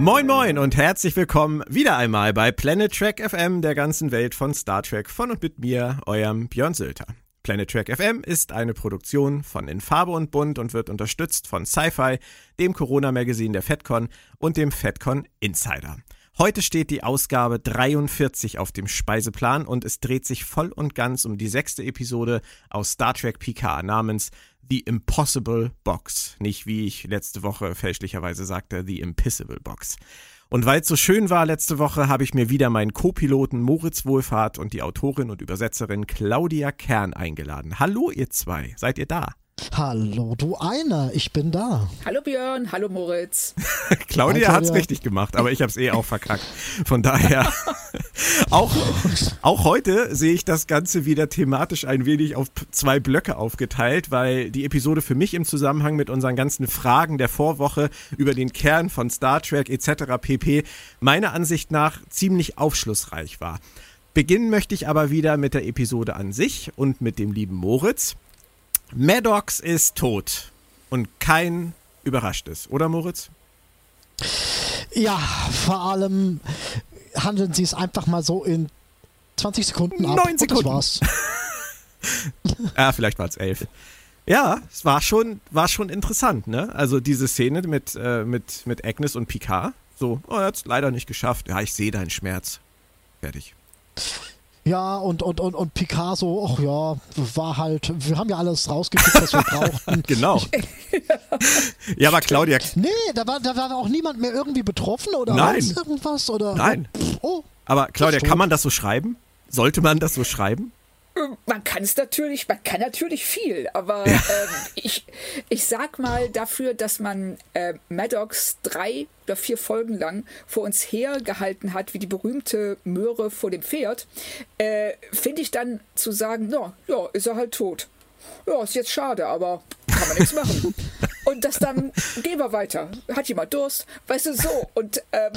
Moin moin und herzlich willkommen wieder einmal bei Planet Trek FM der ganzen Welt von Star Trek von und mit mir, eurem Björn Sülter. Planet Trek FM ist eine Produktion von In Farbe und Bunt und wird unterstützt von Sci-Fi, dem Corona-Magazin der FedCon und dem FedCon Insider. Heute steht die Ausgabe 43 auf dem Speiseplan und es dreht sich voll und ganz um die sechste Episode aus Star Trek PK namens The Impossible Box. Nicht wie ich letzte Woche fälschlicherweise sagte, The Impossible Box. Und weil es so schön war letzte Woche, habe ich mir wieder meinen Co-Piloten Moritz Wohlfahrt und die Autorin und Übersetzerin Claudia Kern eingeladen. Hallo ihr zwei, seid ihr da? Hallo, du einer, ich bin da. Hallo Björn, hallo Moritz. Claudia hat es richtig gemacht, aber ich habe es eh auch verkackt. Von daher, auch, auch heute sehe ich das Ganze wieder thematisch ein wenig auf zwei Blöcke aufgeteilt, weil die Episode für mich im Zusammenhang mit unseren ganzen Fragen der Vorwoche über den Kern von Star Trek etc. pp. meiner Ansicht nach ziemlich aufschlussreich war. Beginnen möchte ich aber wieder mit der Episode an sich und mit dem lieben Moritz. Maddox ist tot. Und kein überraschtes, oder Moritz? Ja, vor allem handeln sie es einfach mal so in 20 Sekunden ab. 9 Sekunden. War's. ja, vielleicht war es elf. Ja, es war schon, war schon interessant, ne? Also diese Szene mit, äh, mit, mit Agnes und Picard. So, oh, er hat es leider nicht geschafft. Ja, ich sehe deinen Schmerz. Fertig. Ja, und, und, und, und Picasso, ach ja, war halt, wir haben ja alles rausgekriegt, was wir brauchten. genau. ja, aber Claudia. Nee, da war, da war auch niemand mehr irgendwie betroffen oder Nein. irgendwas oder. Nein. Oh. Aber Claudia, kann man das so schreiben? Sollte man das so schreiben? Man kann es natürlich, man kann natürlich viel, aber ähm, ich, ich sag mal dafür, dass man äh, Maddox drei oder vier Folgen lang vor uns hergehalten hat, wie die berühmte Möhre vor dem Pferd, äh, finde ich dann zu sagen, no, ja, ist er halt tot. Ja, ist jetzt schade, aber kann man nichts machen. Und das dann, gehen wir weiter. Hat jemand Durst? Weißt du, so. Und ähm,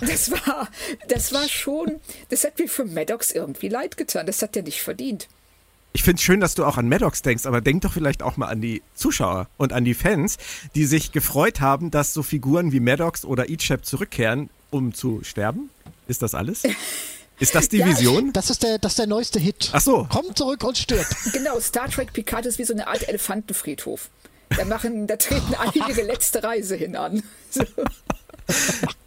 das war, das war schon, das hat mir für Maddox irgendwie leid getan. Das hat er nicht verdient. Ich finde es schön, dass du auch an Maddox denkst, aber denk doch vielleicht auch mal an die Zuschauer und an die Fans, die sich gefreut haben, dass so Figuren wie Maddox oder Ichab zurückkehren, um zu sterben. Ist das alles? Ist das die Ja, Vision? Das ist der, das ist der neueste Hit. Ach so. Komm zurück und stirb. Genau, Star Trek Picard ist wie so eine Art Elefantenfriedhof. Da machen, da treten alle ihre letzte Reise hin an. So.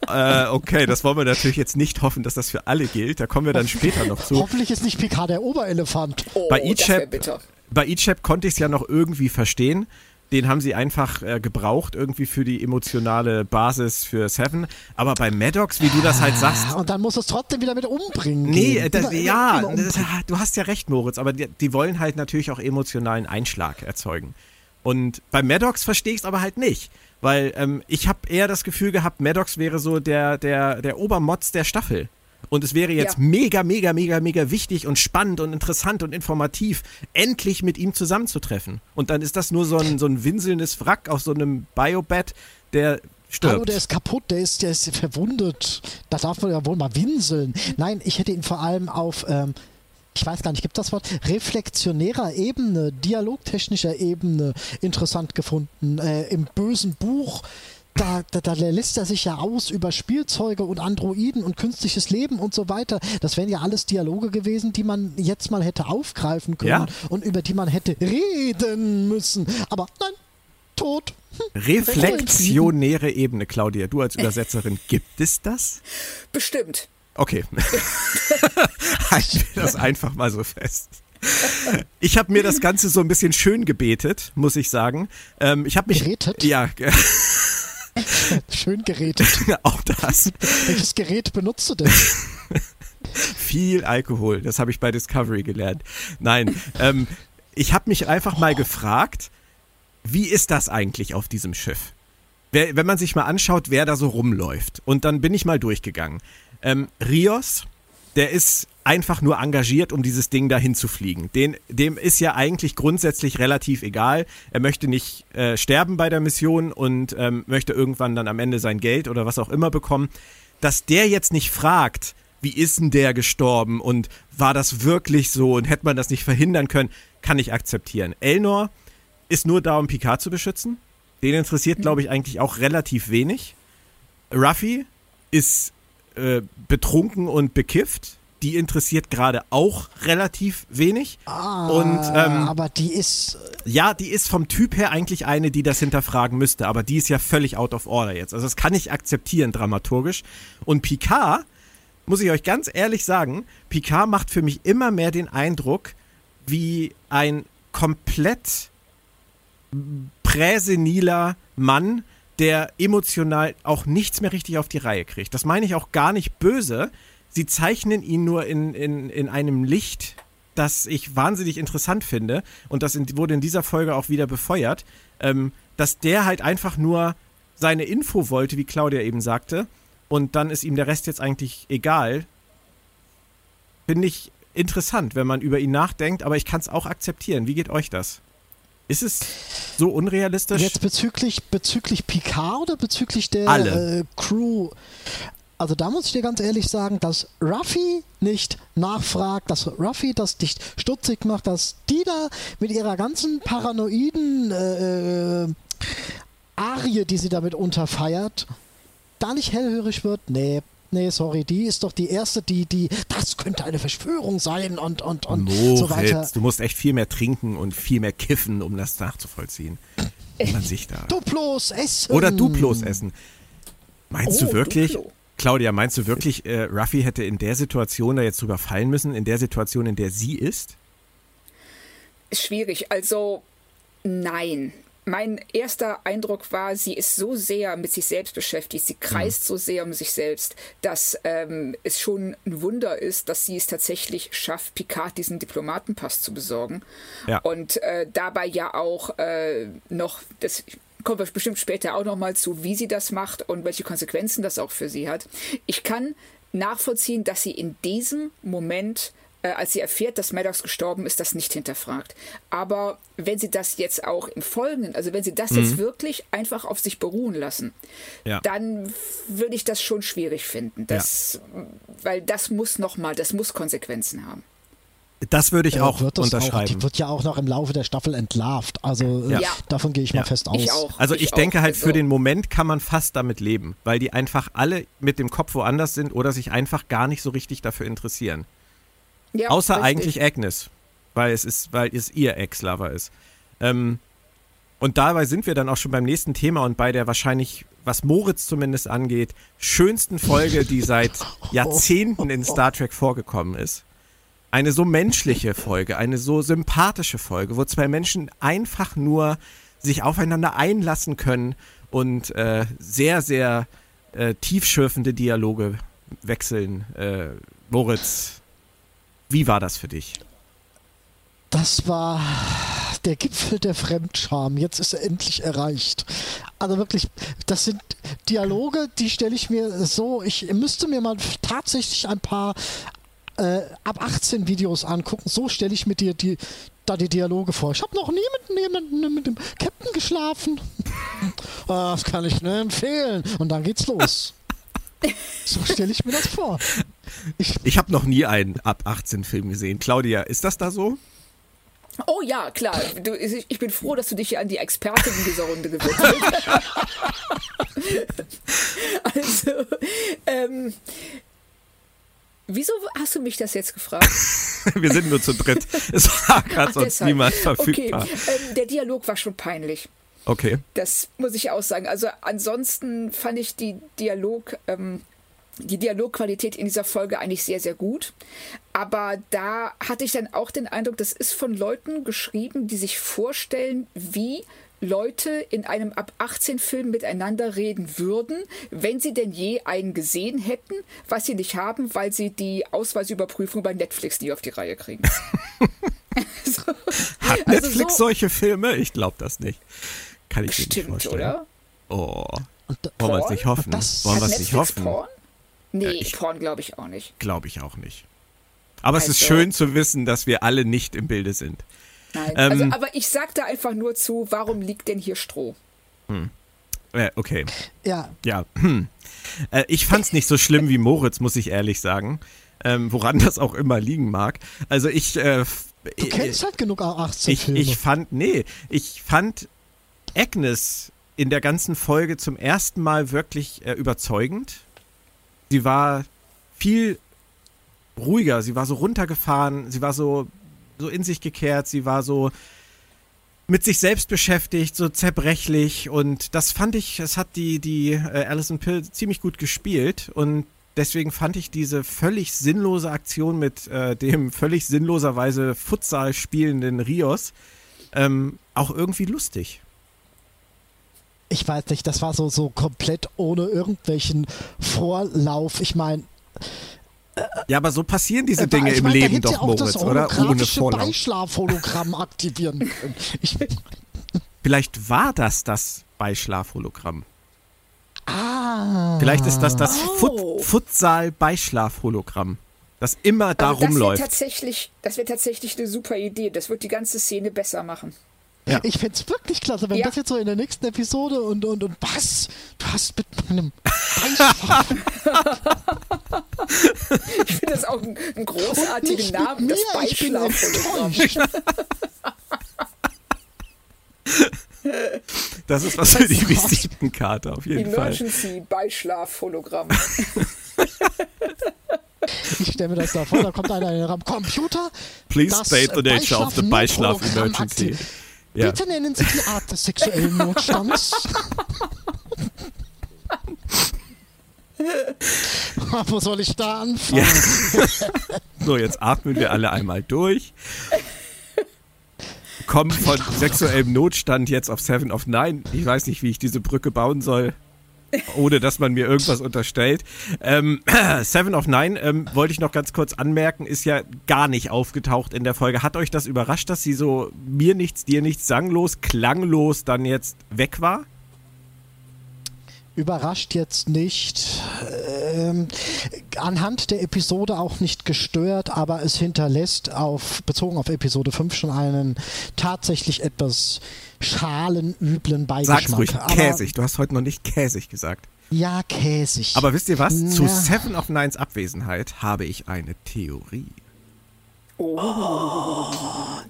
Äh, okay, das wollen wir natürlich jetzt nicht hoffen, dass das für alle gilt. Da kommen wir dann später noch zu. Hoffentlich ist nicht Picard der Oberelefant. Oh, Bei Ichab, bei Ichab konnte ich es ja noch irgendwie verstehen. Den haben sie einfach äh, gebraucht, irgendwie für die emotionale Basis für Seven. Aber bei Maddox, wie du das halt sagst, Und dann muss es trotzdem wieder mit umbringen. Nee, gehen. das, Immer, ja, immer das, umbringen. du hast ja recht, Moritz, aber die, die wollen halt natürlich auch emotionalen Einschlag erzeugen. Und bei Maddox verstehe ich es aber halt nicht. Weil ähm, ich habe eher das Gefühl gehabt, Maddox wäre so der, der, der Obermotz der Staffel. Und es wäre jetzt Ja. mega, mega, mega, mega wichtig und spannend und interessant und informativ, endlich mit ihm zusammenzutreffen. Und dann ist das nur so ein, so ein winselndes Wrack auf so einem Biobed, der stirbt. Hallo, der ist kaputt, der ist, der ist verwundet. Da darf man ja wohl mal winseln. Nein, ich hätte ihn vor allem auf, ähm, ich weiß gar nicht, gibt das Wort? Reflexionärer Ebene, dialogtechnischer Ebene interessant gefunden. Äh, Im bösen Buch. Da, da, da lässt er sich ja aus über Spielzeuge und Androiden und künstliches Leben und so weiter. Das wären ja alles Dialoge gewesen, die man jetzt mal hätte aufgreifen können Ja. und über die man hätte reden müssen. Aber nein, tot. Hm. Reflexionäre Ebene, Claudia, du als Übersetzerin, gibt es das? Bestimmt. Okay. Halten wir das einfach mal so fest. Ich habe mir das Ganze so ein bisschen schön gebetet, muss ich sagen. Ähm, ich habe mich. Gerätet? Ja, Schön gerätet. auch das. Welches Gerät benutzt du denn? Viel Alkohol, das habe ich bei Discovery gelernt. Nein, ähm, ich habe mich einfach mal gefragt, wie ist das eigentlich auf diesem Schiff? Wenn man sich mal anschaut, wer da so rumläuft. Und dann bin ich mal durchgegangen. Ähm, Rios, der ist einfach nur engagiert, um dieses Ding dahin zu fliegen. Den, dem ist ja eigentlich grundsätzlich relativ egal. Er möchte nicht äh, sterben bei der Mission und ähm, möchte irgendwann dann am Ende sein Geld oder was auch immer bekommen. Dass der jetzt nicht fragt, wie ist denn der gestorben und war das wirklich so und hätte man das nicht verhindern können, kann ich akzeptieren. Elnor ist nur da, um Picard zu beschützen. Den interessiert, glaube ich, eigentlich auch relativ wenig. Ruffy ist äh, betrunken und bekifft. Die interessiert gerade auch relativ wenig. Ah, und, ähm, aber die ist. Ja, die ist vom Typ her eigentlich eine, die das hinterfragen müsste, aber die ist ja völlig out of order jetzt. Also das kann ich akzeptieren dramaturgisch. Und Picard, muss ich euch ganz ehrlich sagen, Picard macht für mich immer mehr den Eindruck wie ein komplett präseniler Mann, der emotional auch nichts mehr richtig auf die Reihe kriegt. Das meine ich auch gar nicht böse. Sie zeichnen ihn nur in, in, in einem Licht, das ich wahnsinnig interessant finde. Und das in, wurde in dieser Folge auch wieder befeuert. Ähm, dass der halt einfach nur seine Info wollte, wie Claudia eben sagte. Und dann ist ihm der Rest jetzt eigentlich egal. Finde ich interessant, wenn man über ihn nachdenkt, aber ich kann es auch akzeptieren. Wie geht euch das? Ist es so unrealistisch? Jetzt bezüglich, bezüglich Picard oder bezüglich der. Äh, Crew? Also da muss ich dir ganz ehrlich sagen, dass Ruffy nicht nachfragt, dass Ruffy das nicht stutzig macht, dass die da mit ihrer ganzen paranoiden äh, äh, Arie, die sie damit unterfeiert, da nicht hellhörig wird. Nee, nee, sorry, die ist doch die erste, die, die, das könnte eine Verschwörung sein und, und, und Moritz, so weiter. du musst echt viel mehr trinken und viel mehr kiffen, um das nachzuvollziehen. Man sich da. Duplos essen. Oder Duplos essen. Meinst Oh, du wirklich, Duplo. Claudia, meinst du wirklich, äh, Ruffy hätte in der Situation da jetzt drüber fallen müssen, in der Situation, in der sie ist? Schwierig. Also nein. Mein erster Eindruck war, sie ist so sehr mit sich selbst beschäftigt, sie kreist so sehr um sich selbst, dass ähm, es schon ein Wunder ist, dass sie es tatsächlich schafft, Picard diesen Diplomatenpass zu besorgen. Ja. Und äh, dabei ja auch äh, noch, das kommen wir bestimmt später auch noch mal zu, wie sie das macht und welche Konsequenzen das auch für sie hat. Ich kann nachvollziehen, dass sie in diesem Moment als sie erfährt, dass Maddox gestorben ist, das nicht hinterfragt. Aber wenn sie das jetzt auch im Folgenden, also wenn sie das jetzt wirklich einfach auf sich beruhen lassen, Ja. dann würde ich das schon schwierig finden. Das, Weil das muss nochmal, das muss Konsequenzen haben. Das würde ich Äh, auch unterschreiben. Auch, die wird ja auch noch im Laufe der Staffel entlarvt. Also äh, Ja. Ja. davon gehe ich mal Ja. fest aus. Ich auch. Also ich, Ich denke auch, halt für also- den Moment kann man fast damit leben, weil die einfach alle mit dem Kopf woanders sind oder sich einfach gar nicht so richtig dafür interessieren. Ja, Außer richtig. eigentlich Agnes, weil es ist, weil es ihr Ex-Lover ist. Ähm, und dabei sind wir dann auch schon beim nächsten Thema und bei der wahrscheinlich, was Moritz zumindest angeht, schönsten Folge, die seit Jahrzehnten in Star Trek vorgekommen ist. Eine so menschliche Folge, eine so sympathische Folge, wo zwei Menschen einfach nur sich aufeinander einlassen können und äh, sehr, sehr äh, tiefschürfende Dialoge wechseln. Äh, Moritz, wie war das für dich? Das war der Gipfel der Fremdscham. Jetzt ist er endlich erreicht. Also wirklich, das sind Dialoge, die stelle ich mir so, ich müsste mir mal tatsächlich ein paar äh, ab 18 Videos angucken. So stelle ich mir dir die, da die Dialoge vor. Ich habe noch nie mit, jemandem mit dem Captain geschlafen. Ah, das kann ich nur empfehlen. Und dann geht's los. So stelle ich mir das vor. Ich, Ich habe noch nie einen ab 18 Film gesehen. Claudia, ist das da so? Oh ja, klar. Du, ich bin froh, dass du dich hier an die Expertin in dieser Runde gewidmet Also, ähm, wieso hast du mich das jetzt gefragt? Wir sind nur zu dritt. Es war gerade sonst deshalb. niemand verfügbar. Okay, ähm, der Dialog war schon peinlich. Okay. Das muss ich auch sagen. Also ansonsten fand ich die Dialog, ähm, die Dialogqualität in dieser Folge eigentlich sehr, sehr gut. Aber da hatte ich dann auch den Eindruck, das ist von Leuten geschrieben, die sich vorstellen, wie Leute in einem ab 18 Film miteinander reden würden, wenn sie denn je einen gesehen hätten, was sie nicht haben, weil sie die Ausweisüberprüfung bei Netflix nie auf die Reihe kriegen. so, Hat Also Netflix so- solche Filme? Ich glaube das nicht. Kann ich mir nicht stimmt, vorstellen. oder? Oh. Wollen wir es nicht hoffen? Das- Wollen wir es nicht hoffen? Porn? Nee, Ja, ich- Porn glaube ich auch nicht. Glaube ich auch nicht. Aber es ist Also- schön zu wissen, dass wir alle nicht im Bilde sind. Nein. Ähm, also, aber ich sag da einfach nur zu, warum liegt denn hier Stroh? Äh, okay. ja, Ja. Hm. Äh, ich fand es nicht so schlimm wie Moritz, muss ich ehrlich sagen. Ähm, woran das auch immer liegen mag. Also ich. Äh, du äh, kennst halt genug A18 ich, ich fand, nee, ich fand Agnes in der ganzen Folge zum ersten Mal wirklich äh, überzeugend. Sie war viel ruhiger, sie war so runtergefahren, sie war so, so in sich gekehrt, sie war so mit sich selbst beschäftigt, so zerbrechlich und das fand ich, es hat die, die äh, Alison Pill ziemlich gut gespielt und deswegen fand ich diese völlig sinnlose Aktion mit äh, dem völlig sinnloserweise Futsal spielenden Rios ähm, auch irgendwie lustig. Ich weiß nicht, das war so, so komplett ohne irgendwelchen Vorlauf. Ich meine, ja, aber so passieren diese Äh, Dinge ich im mein, Leben doch, ja auch Moritz, das oder? Ohne Vorlauf. Beischlafhologramm aktivieren können. Ich, Vielleicht war das das Beischlaf-Hologramm. ah. Vielleicht ist das das Oh. Fut Futsal-Beischlaf-Hologramm, das immer da Also das wäre rumläuft. tatsächlich, das wäre tatsächlich eine super Idee. Das wird die ganze Szene besser machen. Ja. Ich fände es wirklich klasse, wenn Ja. das jetzt so in der nächsten Episode und, und, und was? Du hast mit meinem Beischlaf Ich finde das auch einen, einen großartigen Namen, das mir, ich bin Beischlafhologramm. Das ist was für die. Visitenkarte auf jeden Fall. Emergency Beischlafhologramm. Ich stelle mir das da vor, da kommt einer in den Raum. Computer, Please state the nature of the Beischlaf- Beischlaf-Emergency. Ja. Bitte nennen Sie die Art des sexuellen Notstands. Wo soll ich da anfangen? So, jetzt atmen wir alle einmal durch. Kommen von sexuellem Notstand jetzt auf Seven of Nine. Ich weiß nicht, wie ich diese Brücke bauen soll, ohne dass man mir irgendwas unterstellt. Ähm, Seven of Nine, ähm, wollte ich noch ganz kurz anmerken, ist ja gar nicht aufgetaucht in der Folge. Hat euch das überrascht, dass sie so mir nichts, dir nichts, sanglos, klanglos dann jetzt weg war? Überrascht jetzt nicht. Ähm, anhand der Episode auch nicht gestört, aber es hinterlässt auf, bezogen auf Episode 5 schon einen tatsächlich etwas schalenüblen Beigeschmack. Sag's ruhig, aber, käsig. Du hast heute noch nicht käsig gesagt. Ja, käsig. Aber wisst ihr was? Zu Ja. Seven of Nines Abwesenheit habe ich eine Theorie.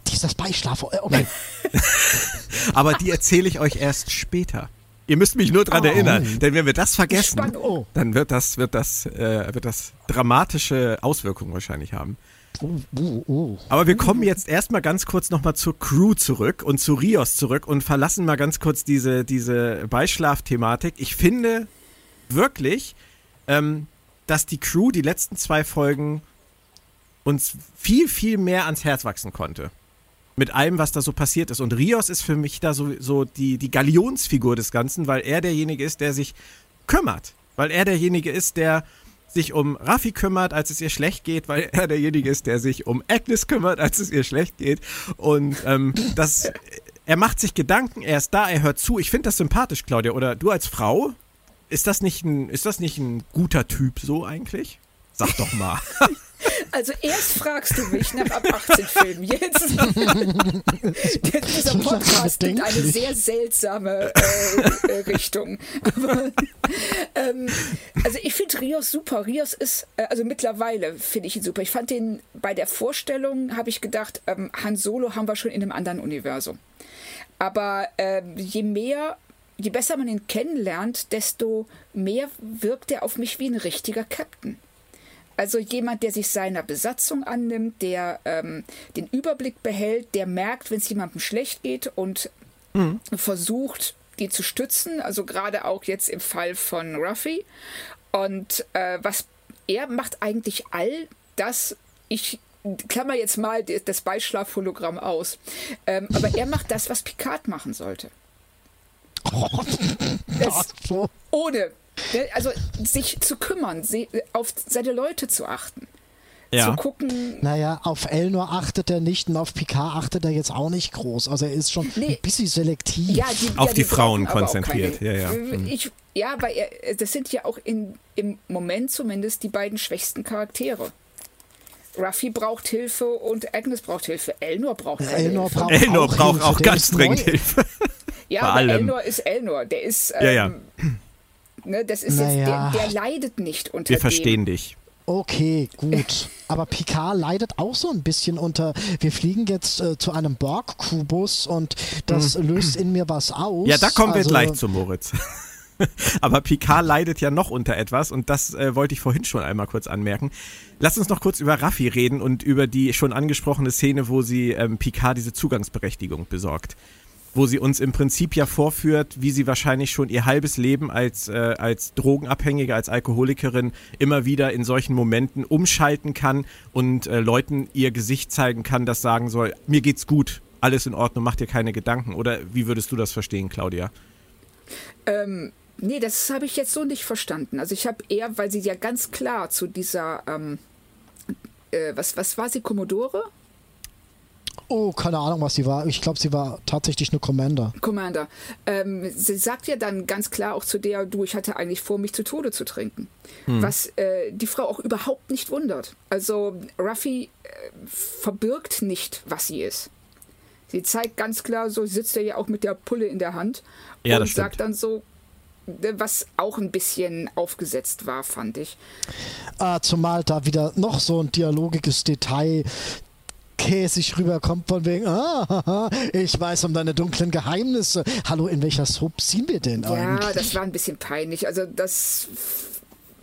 Dieses Beischlaf. Okay. Aber die erzähle ich euch erst später. Ihr müsst mich nur dran Oh. erinnern, denn wenn wir das vergessen, Spannung. Oh. dann wird das, wird das, äh, wird das dramatische Auswirkungen wahrscheinlich haben. Uh, uh, uh. Aber wir kommen jetzt erstmal ganz kurz nochmal zur Crew zurück und zu Rios zurück und verlassen mal ganz kurz diese, diese Beischlaf-Thematik. Ich finde wirklich, ähm, dass die Crew die letzten zwei Folgen uns viel, viel mehr ans Herz wachsen konnte. Mit allem, was da so passiert ist. Und Rios ist für mich da so, so die, die Galionsfigur des Ganzen, weil er derjenige ist, der sich kümmert. Weil er derjenige ist, der sich um Raffi kümmert, als es ihr schlecht geht, weil er derjenige ist, der sich um Agnes kümmert, als es ihr schlecht geht. Und ähm, das, er macht sich Gedanken, er ist da, er hört zu. Ich finde das sympathisch, Claudia. Oder du als Frau, ist das nicht ein, ist das nicht ein guter Typ so eigentlich? Sag doch mal. Also erst fragst du mich nach ab 18 Filmen. Jetzt dieser Podcast nimmt eine sehr seltsame äh, äh, Richtung. Aber, ähm, also ich finde Rios super. Rios ist, äh, also mittlerweile finde ich ihn super. Ich fand den bei der Vorstellung, habe ich gedacht, ähm, Han Solo haben wir schon in einem anderen Universum. Aber ähm, je mehr, je besser man ihn kennenlernt, desto mehr wirkt er auf mich wie ein richtiger Captain. Also jemand, der sich seiner Besatzung annimmt, der ähm, den Überblick behält, der merkt, wenn es jemandem schlecht geht und versucht, die zu stützen. Also gerade auch jetzt im Fall von Ruffy. Und äh, was er macht eigentlich all das, ich klammer jetzt mal das Beischlaf-Hologramm aus, ähm, aber er macht das, was Picard machen sollte. So. Ohne, ne, also sich zu kümmern, auf seine Leute zu achten. Ja. Zu gucken, Naja, auf Elnor achtet er nicht und auf Picard achtet er jetzt auch nicht groß. Also er ist schon Nee. ein bisschen selektiv. Ja, die, Auf ja, die Frauen aber auch konzentriert, keine- ja, ja. Hm. Ich, ja, weil er, das sind ja auch in, im Moment zumindest die beiden schwächsten Charaktere. Ruffy braucht Hilfe und Agnes braucht Hilfe. Elnor braucht keine Elnor Hilfe. braucht Elnor auch braucht Hilfe, auch ganz dringend. Hilfe. Ja, bei aber allem. Elnor ist Elnor. Der ist, ähm, Ja, ja. Ne, das ist Naja. jetzt, der, der leidet nicht unter Wir dem. verstehen dich. Okay, gut. Aber Picard leidet auch so ein bisschen unter, wir fliegen jetzt äh, zu einem Borg-Kubus und das mhm. löst in mir was aus. Ja, da kommen wir also, gleich zu Moritz. Aber Picard leidet ja noch unter etwas und das äh, wollte ich vorhin schon einmal kurz anmerken. Lass uns noch kurz über Raffi reden und über die schon angesprochene Szene, wo sie ähm, Picard diese Zugangsberechtigung besorgt wo sie uns im Prinzip ja vorführt, wie sie wahrscheinlich schon ihr halbes Leben als, äh, als Drogenabhängige, als Alkoholikerin immer wieder in solchen Momenten umschalten kann und äh, Leuten ihr Gesicht zeigen kann, das sagen soll, mir geht's gut, alles in Ordnung, mach dir keine Gedanken. Oder wie würdest du das verstehen, Claudia? Ähm, nee, das habe ich jetzt so nicht verstanden. Also ich habe eher, weil sie ja ganz klar zu dieser, ähm, äh, was, was war sie, Commodore? Oh, keine Ahnung, was sie war. Ich glaube, sie war tatsächlich eine Commander. Commander. Ähm, sie sagt ja dann ganz klar auch zu der, du, ich hatte eigentlich vor, mich zu Tode zu trinken. Hm. Was äh, die Frau auch überhaupt nicht wundert. Also Ruffy äh, verbirgt nicht, was sie ist. Sie zeigt ganz klar, so sitzt er ja auch mit der Pulle in der Hand ja, und sagt dann so, äh, was auch ein bisschen aufgesetzt war, fand ich. Ah, zumal da wieder noch so ein dialogiges Detail käsig rüberkommt von wegen, ah, ich weiß um deine dunklen Geheimnisse. Hallo, in welcher Soap sind wir denn ja, eigentlich? Ja, das war ein bisschen peinlich. Also das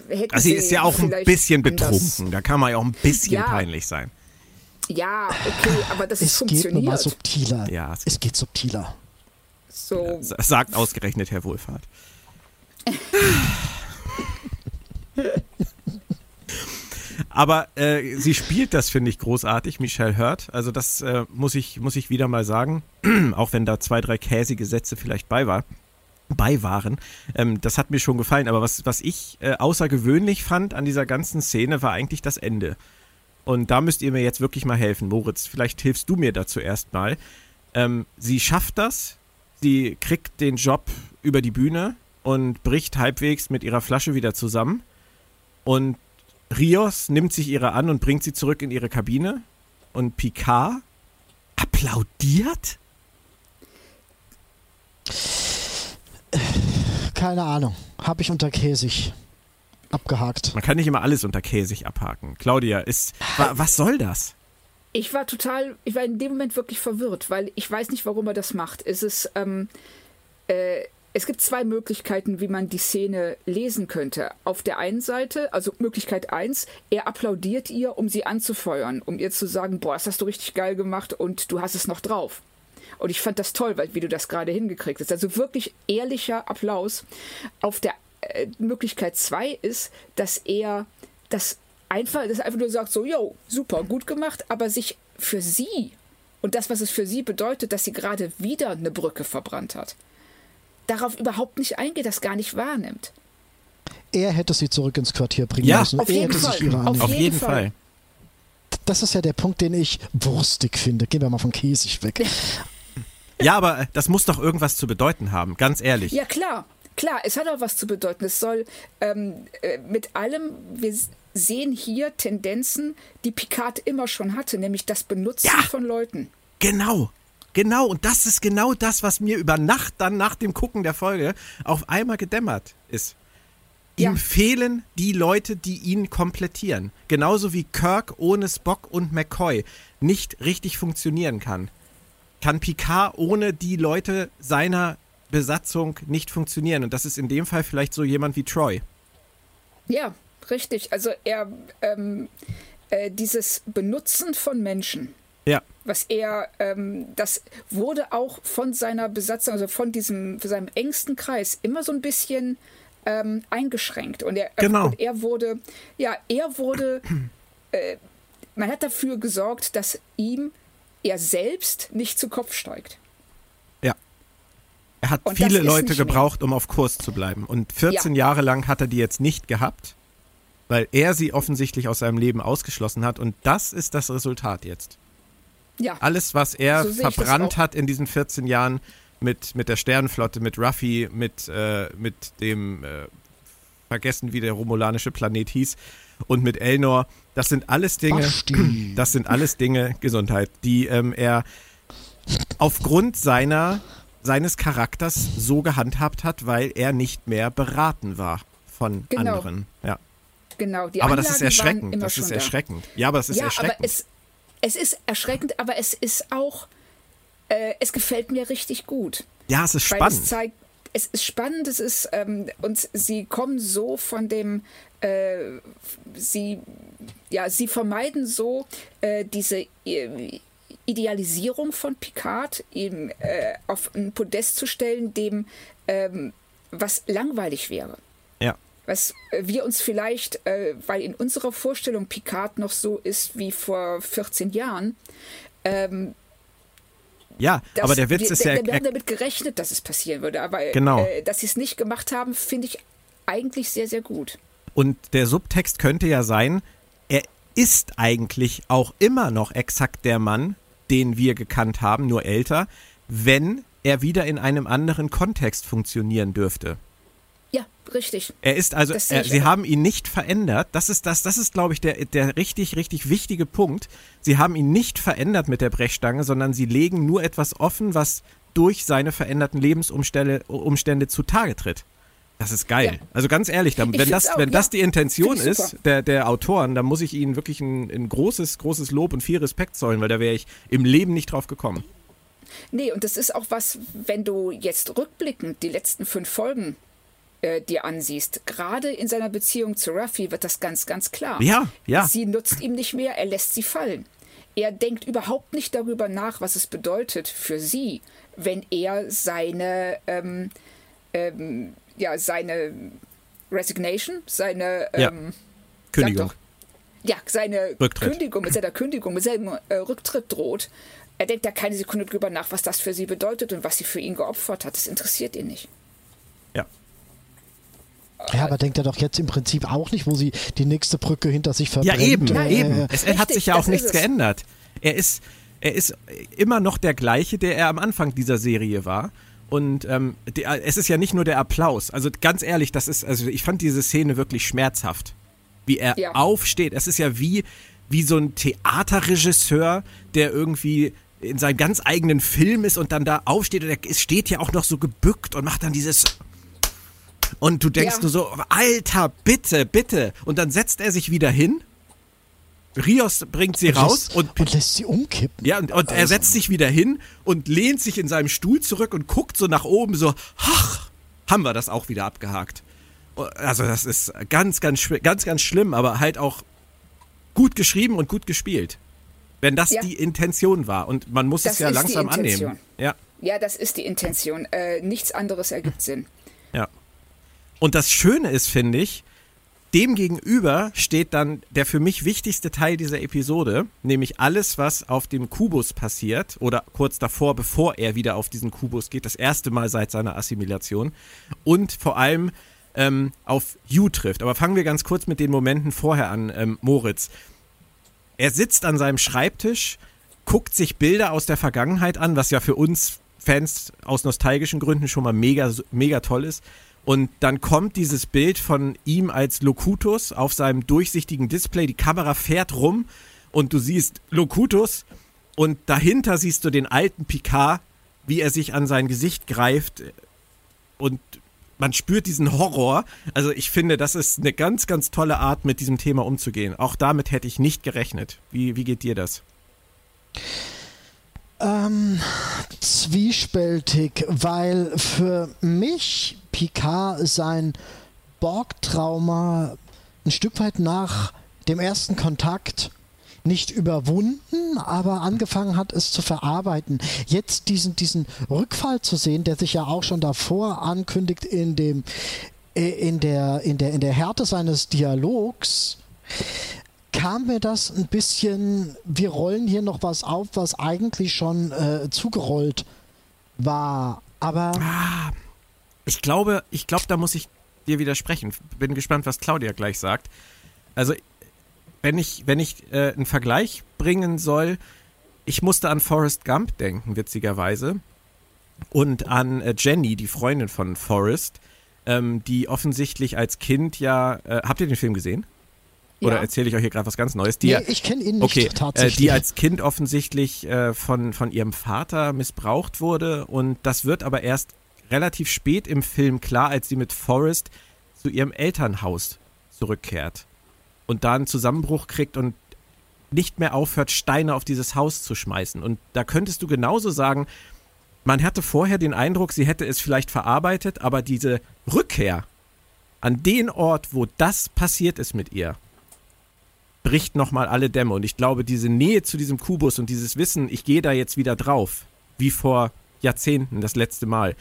hätte Also sie ist ja auch ein bisschen betrunken. Da kann man ja auch ein bisschen ja. peinlich sein. Ja, okay, aber das es ist funktioniert. Es geht mal subtiler. Ja, es, es geht subtiler. So. Ja, sagt ausgerechnet Herr Wohlfahrt. Aber äh, sie spielt das, finde ich, großartig, Michelle Hurt. Also das äh, muss, ich, muss ich wieder mal sagen, auch wenn da zwei, drei käsige Sätze vielleicht bei war bei waren. Ähm, das hat mir schon gefallen. Aber was, was ich äh, außergewöhnlich fand an dieser ganzen Szene, war eigentlich das Ende. Und da müsst ihr mir jetzt wirklich mal helfen. Moritz, vielleicht hilfst du mir dazu erstmal. Ähm, sie schafft das. Sie kriegt den Job über die Bühne und bricht halbwegs mit ihrer Flasche wieder zusammen. Und Rios nimmt sich ihre an und bringt sie zurück in ihre Kabine. Und Picard applaudiert? Keine Ahnung. Habe ich unter Käsig abgehakt. Man kann nicht immer alles unter Käsig abhaken. Claudia, ist, was soll das? Ich war total, ich war in dem Moment wirklich verwirrt, weil ich weiß nicht, warum er das macht. Ist es, ähm, äh, es gibt zwei Möglichkeiten, wie man die Szene lesen könnte. Auf der einen Seite, also Möglichkeit 1, er applaudiert ihr, um sie anzufeuern, um ihr zu sagen, boah, das hast du richtig geil gemacht und du hast es noch drauf. Und ich fand das toll, weil wie du das gerade hingekriegt hast. Also wirklich ehrlicher Applaus. Auf der äh, Möglichkeit 2 ist, dass er das einfach, das einfach nur sagt, so, yo, super, gut gemacht, aber sich für sie und das, was es für sie bedeutet, dass sie gerade wieder eine Brücke verbrannt hat darauf überhaupt nicht eingeht, das gar nicht wahrnimmt. Er hätte sie zurück ins Quartier bringen ja, müssen. Auf er jeden hätte Fall. sich ihre Auf, auf jeden Fall. Fall. Das ist ja der Punkt, den ich wurstig finde. Gehen wir mal von Käsig weg. ja, aber das muss doch irgendwas zu bedeuten haben, ganz ehrlich. Ja, klar. Klar, es hat auch was zu bedeuten. Es soll ähm, äh, mit allem, wir sehen hier Tendenzen, die Picard immer schon hatte, nämlich das Benutzen ja, von Leuten. Genau. Genau, und das ist genau das, was mir über Nacht dann nach dem Gucken der Folge auf einmal gedämmert ist. Ja. Ihm fehlen die Leute, die ihn komplettieren. Genauso wie Kirk ohne Spock und McCoy nicht richtig funktionieren kann. Kann Picard ohne die Leute seiner Besatzung nicht funktionieren. Und das ist in dem Fall vielleicht so jemand wie Troy. Ja, richtig. Also er, ähm, äh, dieses Benutzen von Menschen ja. Was er, ähm, das wurde auch von seiner Besatzung, also von diesem, von seinem engsten Kreis immer so ein bisschen ähm, eingeschränkt. Und er, genau. und er wurde, ja, er wurde, äh, man hat dafür gesorgt, dass ihm er selbst nicht zu Kopf steigt. Ja. Er hat und viele Leute gebraucht, mehr. um auf Kurs zu bleiben. Und 14 ja. Jahre lang hat er die jetzt nicht gehabt, weil er sie offensichtlich aus seinem Leben ausgeschlossen hat. Und das ist das Resultat jetzt. Ja. Alles, was er so verbrannt hat in diesen 14 Jahren mit, mit der Sternenflotte, mit Ruffy, mit, äh, mit dem, äh, vergessen, wie der romulanische Planet hieß, und mit Elnor, das sind alles Dinge, Basti. das sind alles Dinge, Gesundheit, die ähm, er aufgrund seiner, seines Charakters so gehandhabt hat, weil er nicht mehr beraten war von genau. anderen. Ja. Genau, die aber das ist Anlagen erschreckend. Das ist da. erschreckend. Ja, aber das ist ja, erschreckend. aber es, es ist erschreckend, aber es ist auch, äh, es gefällt mir richtig gut. ja, es ist spannend. es zeigt, es ist spannend, es ist, ähm, und sie kommen so von dem, äh, sie, ja, sie vermeiden so äh, diese äh, Idealisierung von Picard, ihm äh, auf ein Podest zu stellen, dem ähm, was langweilig wäre. ja. Was wir uns vielleicht, äh, weil in unserer Vorstellung Picard noch so ist wie vor 14 Jahren, ähm, Ja, das- aber der Witz wir, ist ja, Wir haben damit gerechnet, dass es passieren würde, aber Genau. äh, dass sie es nicht gemacht haben, finde ich eigentlich sehr, sehr gut. und der Subtext könnte ja sein, er ist eigentlich auch immer noch exakt der Mann, den wir gekannt haben, nur älter, wenn er wieder in einem anderen Kontext funktionieren dürfte. Richtig. Er ist also, Das er, sie haben ihn nicht verändert. Das ist das, das ist, glaube ich, der, der richtig, richtig wichtige Punkt. Sie haben ihn nicht verändert mit der Brechstange, sondern sie legen nur etwas offen, was durch seine veränderten Lebensumstände Umstände zutage tritt. Das ist geil. Ja. Also ganz ehrlich, dann, wenn, das, auch, wenn das ja. die Intention ist der, der Autoren, dann muss ich ihnen wirklich ein, ein großes, großes Lob und viel Respekt zollen, weil da wäre ich im Leben nicht drauf gekommen. Nee, und das ist auch was, wenn du jetzt rückblickend die letzten fünf Folgen äh, dir ansiehst, gerade in seiner Beziehung zu Ruffy wird das ganz, ganz klar. Ja, ja. Sie nutzt ihm nicht mehr, er lässt sie fallen. Er denkt überhaupt nicht darüber nach, was es bedeutet für sie, wenn er seine, ähm, ähm, ja, seine Resignation, seine Ja. ähm, Kündigung. Doch. Ja, seine Rücktritt. Kündigung, mit seiner Kündigung, mit seinem äh, Rücktritt droht. Er denkt da keine Sekunde drüber nach, was das für sie bedeutet und was sie für ihn geopfert hat. Das interessiert ihn nicht. Ja. Ja, aber denkt er doch jetzt im Prinzip auch nicht, wo sie die nächste Brücke hinter sich Ja, verbrennt. eben, äh, eben. äh, Es hat richtig, sich ja auch nichts geändert. Er ist, er ist immer noch der gleiche, der er am Anfang dieser Serie war. Und ähm, die, es ist ja nicht nur der Applaus. Also ganz ehrlich, das ist, also ich fand diese Szene wirklich schmerzhaft. Wie er Ja. aufsteht. Es ist ja wie, wie so ein Theaterregisseur, der irgendwie in seinem ganz eigenen Film ist und dann da aufsteht und er steht ja auch noch so gebückt und macht dann dieses und du denkst Ja. nur so, Alter, bitte, bitte. Und dann setzt er sich wieder hin. Rios bringt sie raus lässt, und, und lässt sie umkippen. ja, und, und er setzt sich wieder hin und lehnt sich in seinem Stuhl zurück und guckt so nach oben, so, ach, haben wir das auch wieder abgehakt. Also, das ist ganz, ganz, ganz, ganz schlimm, aber halt auch gut geschrieben und gut gespielt. Wenn das Ja. die Intention war. Und man muss Das es ja ist die langsam Intention. annehmen. Ja. Ja, das ist die Intention. Äh, nichts anderes ergibt Sinn. Ja. Und das Schöne ist, finde ich, demgegenüber steht dann der für mich wichtigste Teil dieser Episode, nämlich alles, was auf dem Kubus passiert oder kurz davor, bevor er wieder auf diesen Kubus geht, das erste Mal seit seiner Assimilation und vor allem ähm, auf You trifft. Aber fangen wir ganz kurz mit den Momenten vorher an, ähm, Moritz. Er sitzt an seinem Schreibtisch, guckt sich Bilder aus der Vergangenheit an, was ja für uns Fans aus nostalgischen Gründen schon mal mega, mega toll ist. Und dann kommt dieses Bild von ihm als Locutus auf seinem durchsichtigen Display. Die Kamera fährt rum und du siehst Locutus und dahinter siehst du den alten Picard, wie er sich an sein Gesicht greift und man spürt diesen Horror. Also ich finde, das ist eine ganz, ganz tolle Art, mit diesem Thema umzugehen. Auch damit hätte ich nicht gerechnet. Wie, wie geht dir das? Ähm, zwiespältig, weil für mich Picard sein Borg-Trauma ein Stück weit nach dem ersten Kontakt nicht überwunden, aber angefangen hat, es zu verarbeiten. Jetzt diesen, diesen Rückfall zu sehen, der sich ja auch schon davor ankündigt in dem, äh, in der, in der, in der Härte seines Dialogs, kam mir das ein bisschen, wir rollen hier noch was auf, was eigentlich schon äh, zugerollt war. Aber Ich glaube, ich glaube, da muss ich dir widersprechen. Bin gespannt, was Claudia gleich sagt. Also, wenn ich, wenn ich äh, einen Vergleich bringen soll, ich musste an Forrest Gump denken, witzigerweise. Und an äh, Jenny, die Freundin von Forrest, ähm, die offensichtlich als Kind ja. Äh, habt ihr den Film gesehen? Oder Ja. erzähle ich euch hier gerade was ganz Neues? Die nee, ja- ich kenne ihn nicht Okay, äh, tatsächlich. die als Kind offensichtlich äh, von, von ihrem Vater missbraucht wurde und das wird aber erst relativ spät im Film klar, als sie mit Forrest zu ihrem Elternhaus zurückkehrt. und da einen Zusammenbruch kriegt und nicht mehr aufhört, Steine auf dieses Haus zu schmeißen. Und da könntest du genauso sagen, man hatte vorher den Eindruck, sie hätte es vielleicht verarbeitet, aber diese Rückkehr an den Ort, wo das passiert ist mit ihr, bricht nochmal alle Dämme. Und ich glaube, diese Nähe zu diesem Kubus und dieses Wissen, ich gehe da jetzt wieder drauf, wie vor Jahrzehnten das letzte Mal.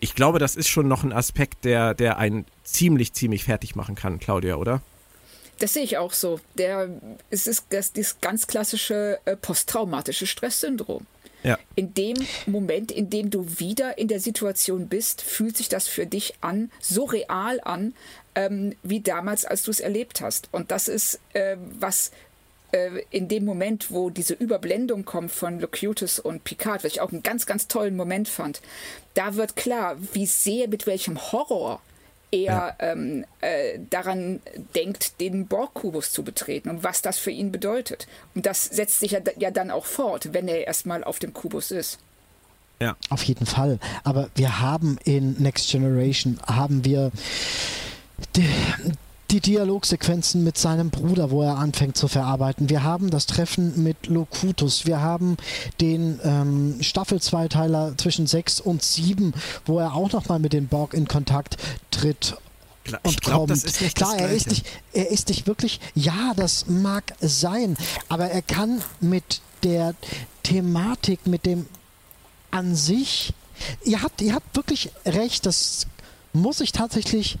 Ich glaube, das ist schon noch ein Aspekt, der, der einen ziemlich, ziemlich fertig machen kann, Claudia, oder? Das sehe ich auch so. Der, es ist das, das ganz klassische äh, posttraumatische Stresssyndrom. Ja. In dem Moment, in dem du wieder in der Situation bist, fühlt sich das für dich an, so real an, ähm, wie damals, als du es erlebt hast. Und das ist, äh, was äh, in dem Moment, wo diese Überblendung kommt von Locutus und Picard, was ich auch einen ganz, ganz tollen Moment fand, da wird klar, wie sehr, mit welchem Horror er ja. ähm, äh, daran denkt, den Borg-Kubus zu betreten und was das für ihn bedeutet. Und das setzt sich ja, ja dann auch fort, wenn er erstmal auf dem Kubus ist. Ja. Auf jeden Fall. Aber wir haben in Next Generation, haben wir die, Dialogsequenzen mit seinem Bruder, wo er anfängt zu verarbeiten. Wir haben das Treffen mit Locutus. Wir haben den ähm, Staffel-Zweiteiler zwischen 6 und 7, wo er auch nochmal mit den Borg in Kontakt tritt glaub, kommt. Das ist nicht Klar, er ist, nicht, er ist nicht wirklich, ja, das mag sein, aber er kann mit der Thematik, mit dem an sich, ihr habt, ihr habt wirklich recht, das muss ich tatsächlich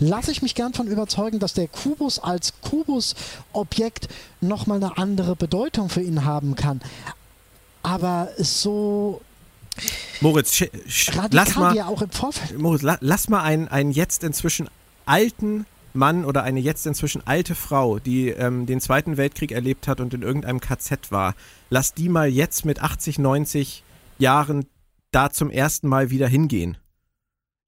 lasse ich mich gern von überzeugen, dass der Kubus als Kubus-Objekt nochmal eine andere Bedeutung für ihn haben kann. Aber so Moritz, lass mal, ja auch im Vorfeld. Moritz, la, lass mal einen, einen jetzt inzwischen alten Mann oder eine jetzt inzwischen alte Frau, die ähm, den Zweiten Weltkrieg erlebt hat und in irgendeinem KZ war, lass die mal jetzt mit 80, 90 Jahren da zum ersten Mal wieder hingehen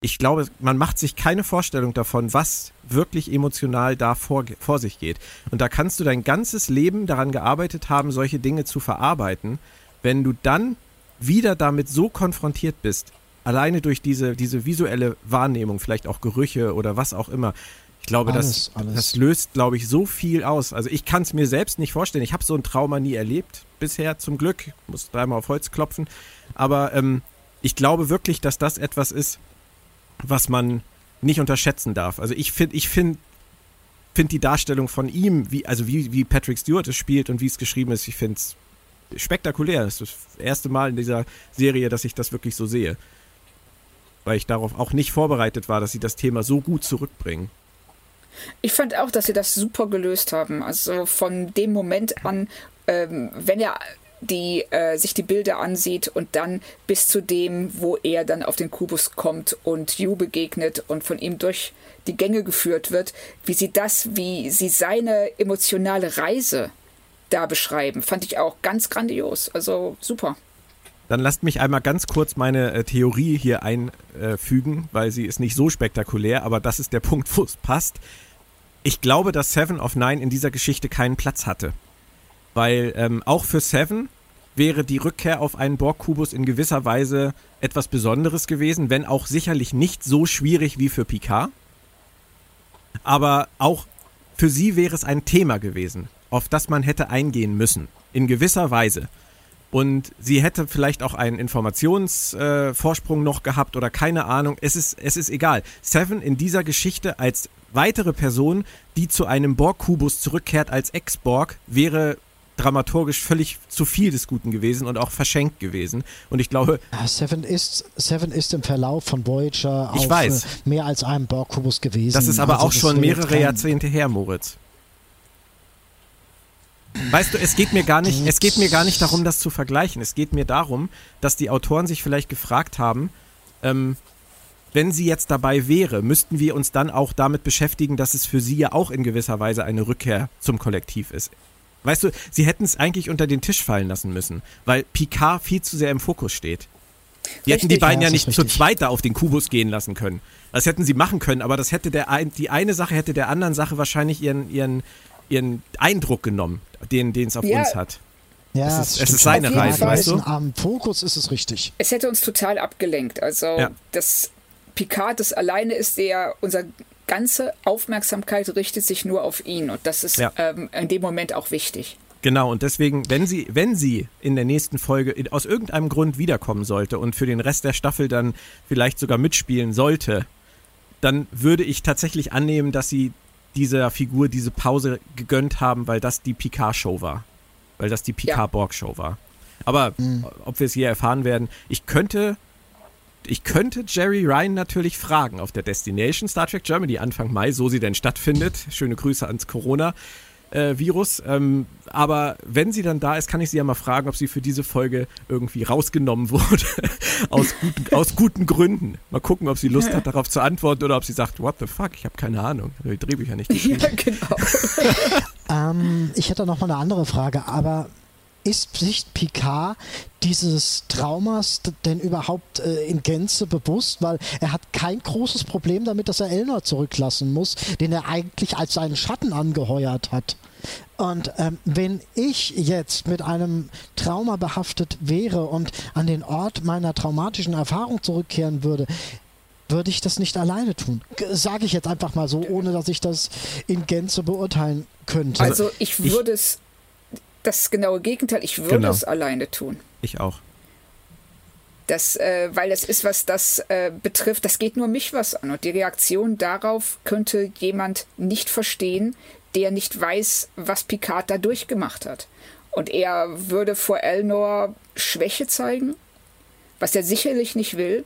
ich glaube, man macht sich keine Vorstellung davon, was wirklich emotional da vor, vor sich geht. Und da kannst du dein ganzes Leben daran gearbeitet haben, solche Dinge zu verarbeiten. Wenn du dann wieder damit so konfrontiert bist, alleine durch diese, diese visuelle Wahrnehmung, vielleicht auch Gerüche oder was auch immer, ich glaube, alles, das, alles. das löst, glaube ich, so viel aus. Also ich kann es mir selbst nicht vorstellen. Ich habe so ein Trauma nie erlebt bisher, zum Glück. Ich muss dreimal auf Holz klopfen. Aber ähm, ich glaube wirklich, dass das etwas ist, was man nicht unterschätzen darf. Also ich finde, ich finde finde die Darstellung von ihm, wie, also wie, wie Patrick Stewart es spielt und wie es geschrieben ist, ich finde es spektakulär. Das ist das erste Mal in dieser Serie, dass ich das wirklich so sehe. Weil ich darauf auch nicht vorbereitet war, dass sie das Thema so gut zurückbringen. Ich fand auch, dass sie das super gelöst haben. Also von dem Moment an, ähm, wenn er die äh, sich die Bilder ansieht und dann bis zu dem, wo er dann auf den Kubus kommt und Yu begegnet und von ihm durch die Gänge geführt wird, wie sie das, wie sie seine emotionale Reise da beschreiben, fand ich auch ganz grandios. Also super. Dann lasst mich einmal ganz kurz meine äh, Theorie hier einfügen, weil sie ist nicht so spektakulär, aber das ist der Punkt, wo es passt. Ich glaube, dass Seven of Nine in dieser Geschichte keinen Platz hatte. Weil ähm, auch für Seven wäre die Rückkehr auf einen Borg-Kubus in gewisser Weise etwas Besonderes gewesen, wenn auch sicherlich nicht so schwierig wie für Picard. Aber auch für sie wäre es ein Thema gewesen, auf das man hätte eingehen müssen, in gewisser Weise. Und sie hätte vielleicht auch einen Informationsvorsprung äh, noch gehabt oder keine Ahnung. Es ist, es ist egal. Seven in dieser Geschichte als weitere Person, die zu einem Borg-Kubus zurückkehrt als Ex-Borg, wäre dramaturgisch völlig zu viel des Guten gewesen und auch verschenkt gewesen. Und ich glaube. Seven ist, Seven ist im Verlauf von Voyager ich auf weiß. Äh, mehr als einem Borg-Kubus gewesen. Das ist aber also auch schon mehrere Jahrzehnte her, Moritz. Weißt du, es geht mir gar nicht, es geht mir gar nicht darum, das zu vergleichen. Es geht mir darum, dass die Autoren sich vielleicht gefragt haben, ähm, wenn sie jetzt dabei wäre, müssten wir uns dann auch damit beschäftigen, dass es für sie ja auch in gewisser Weise eine Rückkehr zum Kollektiv ist. Weißt du, sie hätten es eigentlich unter den Tisch fallen lassen müssen, weil Picard viel zu sehr im Fokus steht. Die hätten die beiden ja, ja nicht zu zweit da auf den Kubus gehen lassen können. Das hätten sie machen können, aber das hätte der ein, die eine Sache hätte der anderen Sache wahrscheinlich ihren, ihren, ihren Eindruck genommen, den es auf ja. uns hat. Ja, es ist, es ist seine Reise, weißt du? Am Fokus ist es richtig. Es hätte uns total abgelenkt. Also, ja. dass Picard das alleine ist, der unser ganze Aufmerksamkeit richtet sich nur auf ihn und das ist Ja. ähm, in dem Moment auch wichtig. Genau, und deswegen, wenn sie, wenn sie in der nächsten Folge aus irgendeinem Grund wiederkommen sollte und für den Rest der Staffel dann vielleicht sogar mitspielen sollte, dann würde ich tatsächlich annehmen, dass sie dieser Figur diese Pause gegönnt haben, weil das die Picard-Show war. Weil das die Picard-Borg-Show war. Aber ob wir es je erfahren werden, ich könnte, ich könnte Jerry Ryan natürlich fragen auf der Destination Star Trek Germany Anfang Mai, so sie denn stattfindet. Schöne Grüße ans Corona äh, Virus. Ähm, aber wenn sie dann da ist, kann ich sie ja mal fragen, ob sie für diese Folge irgendwie rausgenommen wurde. aus, guten, aus guten Gründen. Mal gucken, ob sie Lust hat, darauf zu antworten oder ob sie sagt, what the fuck, ich habe keine Ahnung. Die Drehbücher nicht geschrieben. Ja, genau. Ähm, ich hätte noch mal eine andere Frage, aber ist sich Picard dieses Traumas denn überhaupt äh, in Gänze bewusst? Weil er hat kein großes Problem damit, dass er Elnor zurücklassen muss, den er eigentlich als seinen Schatten angeheuert hat. Und ähm, wenn ich jetzt mit einem Trauma behaftet wäre und an den Ort meiner traumatischen Erfahrung zurückkehren würde, würde ich das nicht alleine tun. Sage ich jetzt einfach mal so, ohne dass ich das in Gänze beurteilen könnte. Also ich- würde es, das genaue Gegenteil, ich würde Genau. es alleine tun. Ich auch. Das, äh, weil es ist, was das äh, betrifft, das geht nur mich was an. Und die Reaktion darauf könnte jemand nicht verstehen, der nicht weiß, was Picard da durchgemacht hat. Und er würde vor Elnor Schwäche zeigen, was er sicherlich nicht will.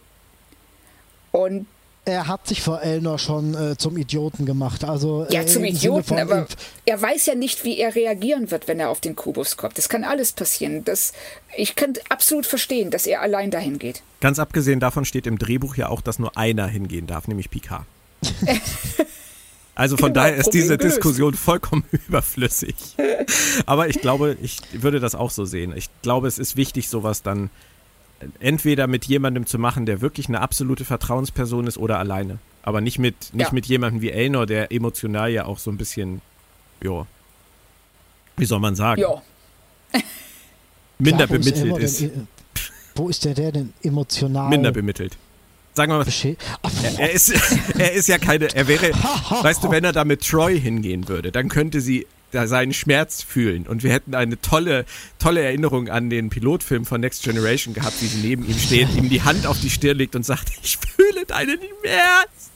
Und er hat sich vor Elnor schon äh, zum Idioten gemacht. Also, ja, äh, zum im Sinne Idioten, aber er weiß ja nicht, wie er reagieren wird, wenn er auf den Kubus kommt. Das kann alles passieren. Das, ich kann absolut verstehen, dass er allein dahin geht. Ganz abgesehen davon steht im Drehbuch ja auch, dass nur einer hingehen darf, nämlich Picard. Also von Genau, daher ist Problem diese gelöst. Diskussion vollkommen überflüssig. Aber ich glaube, ich würde das auch so sehen. Ich glaube, es ist wichtig, sowas dann entweder mit jemandem zu machen, der wirklich eine absolute Vertrauensperson ist oder alleine. Aber nicht mit, nicht Ja. mit jemandem wie Elnor, der emotional ja auch so ein bisschen, ja, wie soll man sagen, Ja, minder Elnor bemittelt ist. Denn, äh, wo ist der, der denn emotional Minder bemittelt. Sagen wir mal, Er, er, ist, er ist ja keine, er wäre, weißt du, wenn er da mit Troy hingehen würde, dann könnte sie seinen Schmerz fühlen und wir hätten eine tolle, tolle Erinnerung an den Pilotfilm von Next Generation gehabt, wie sie neben ihm steht, ihm die Hand auf die Stirn legt und sagt, ich fühle deinen Schmerz.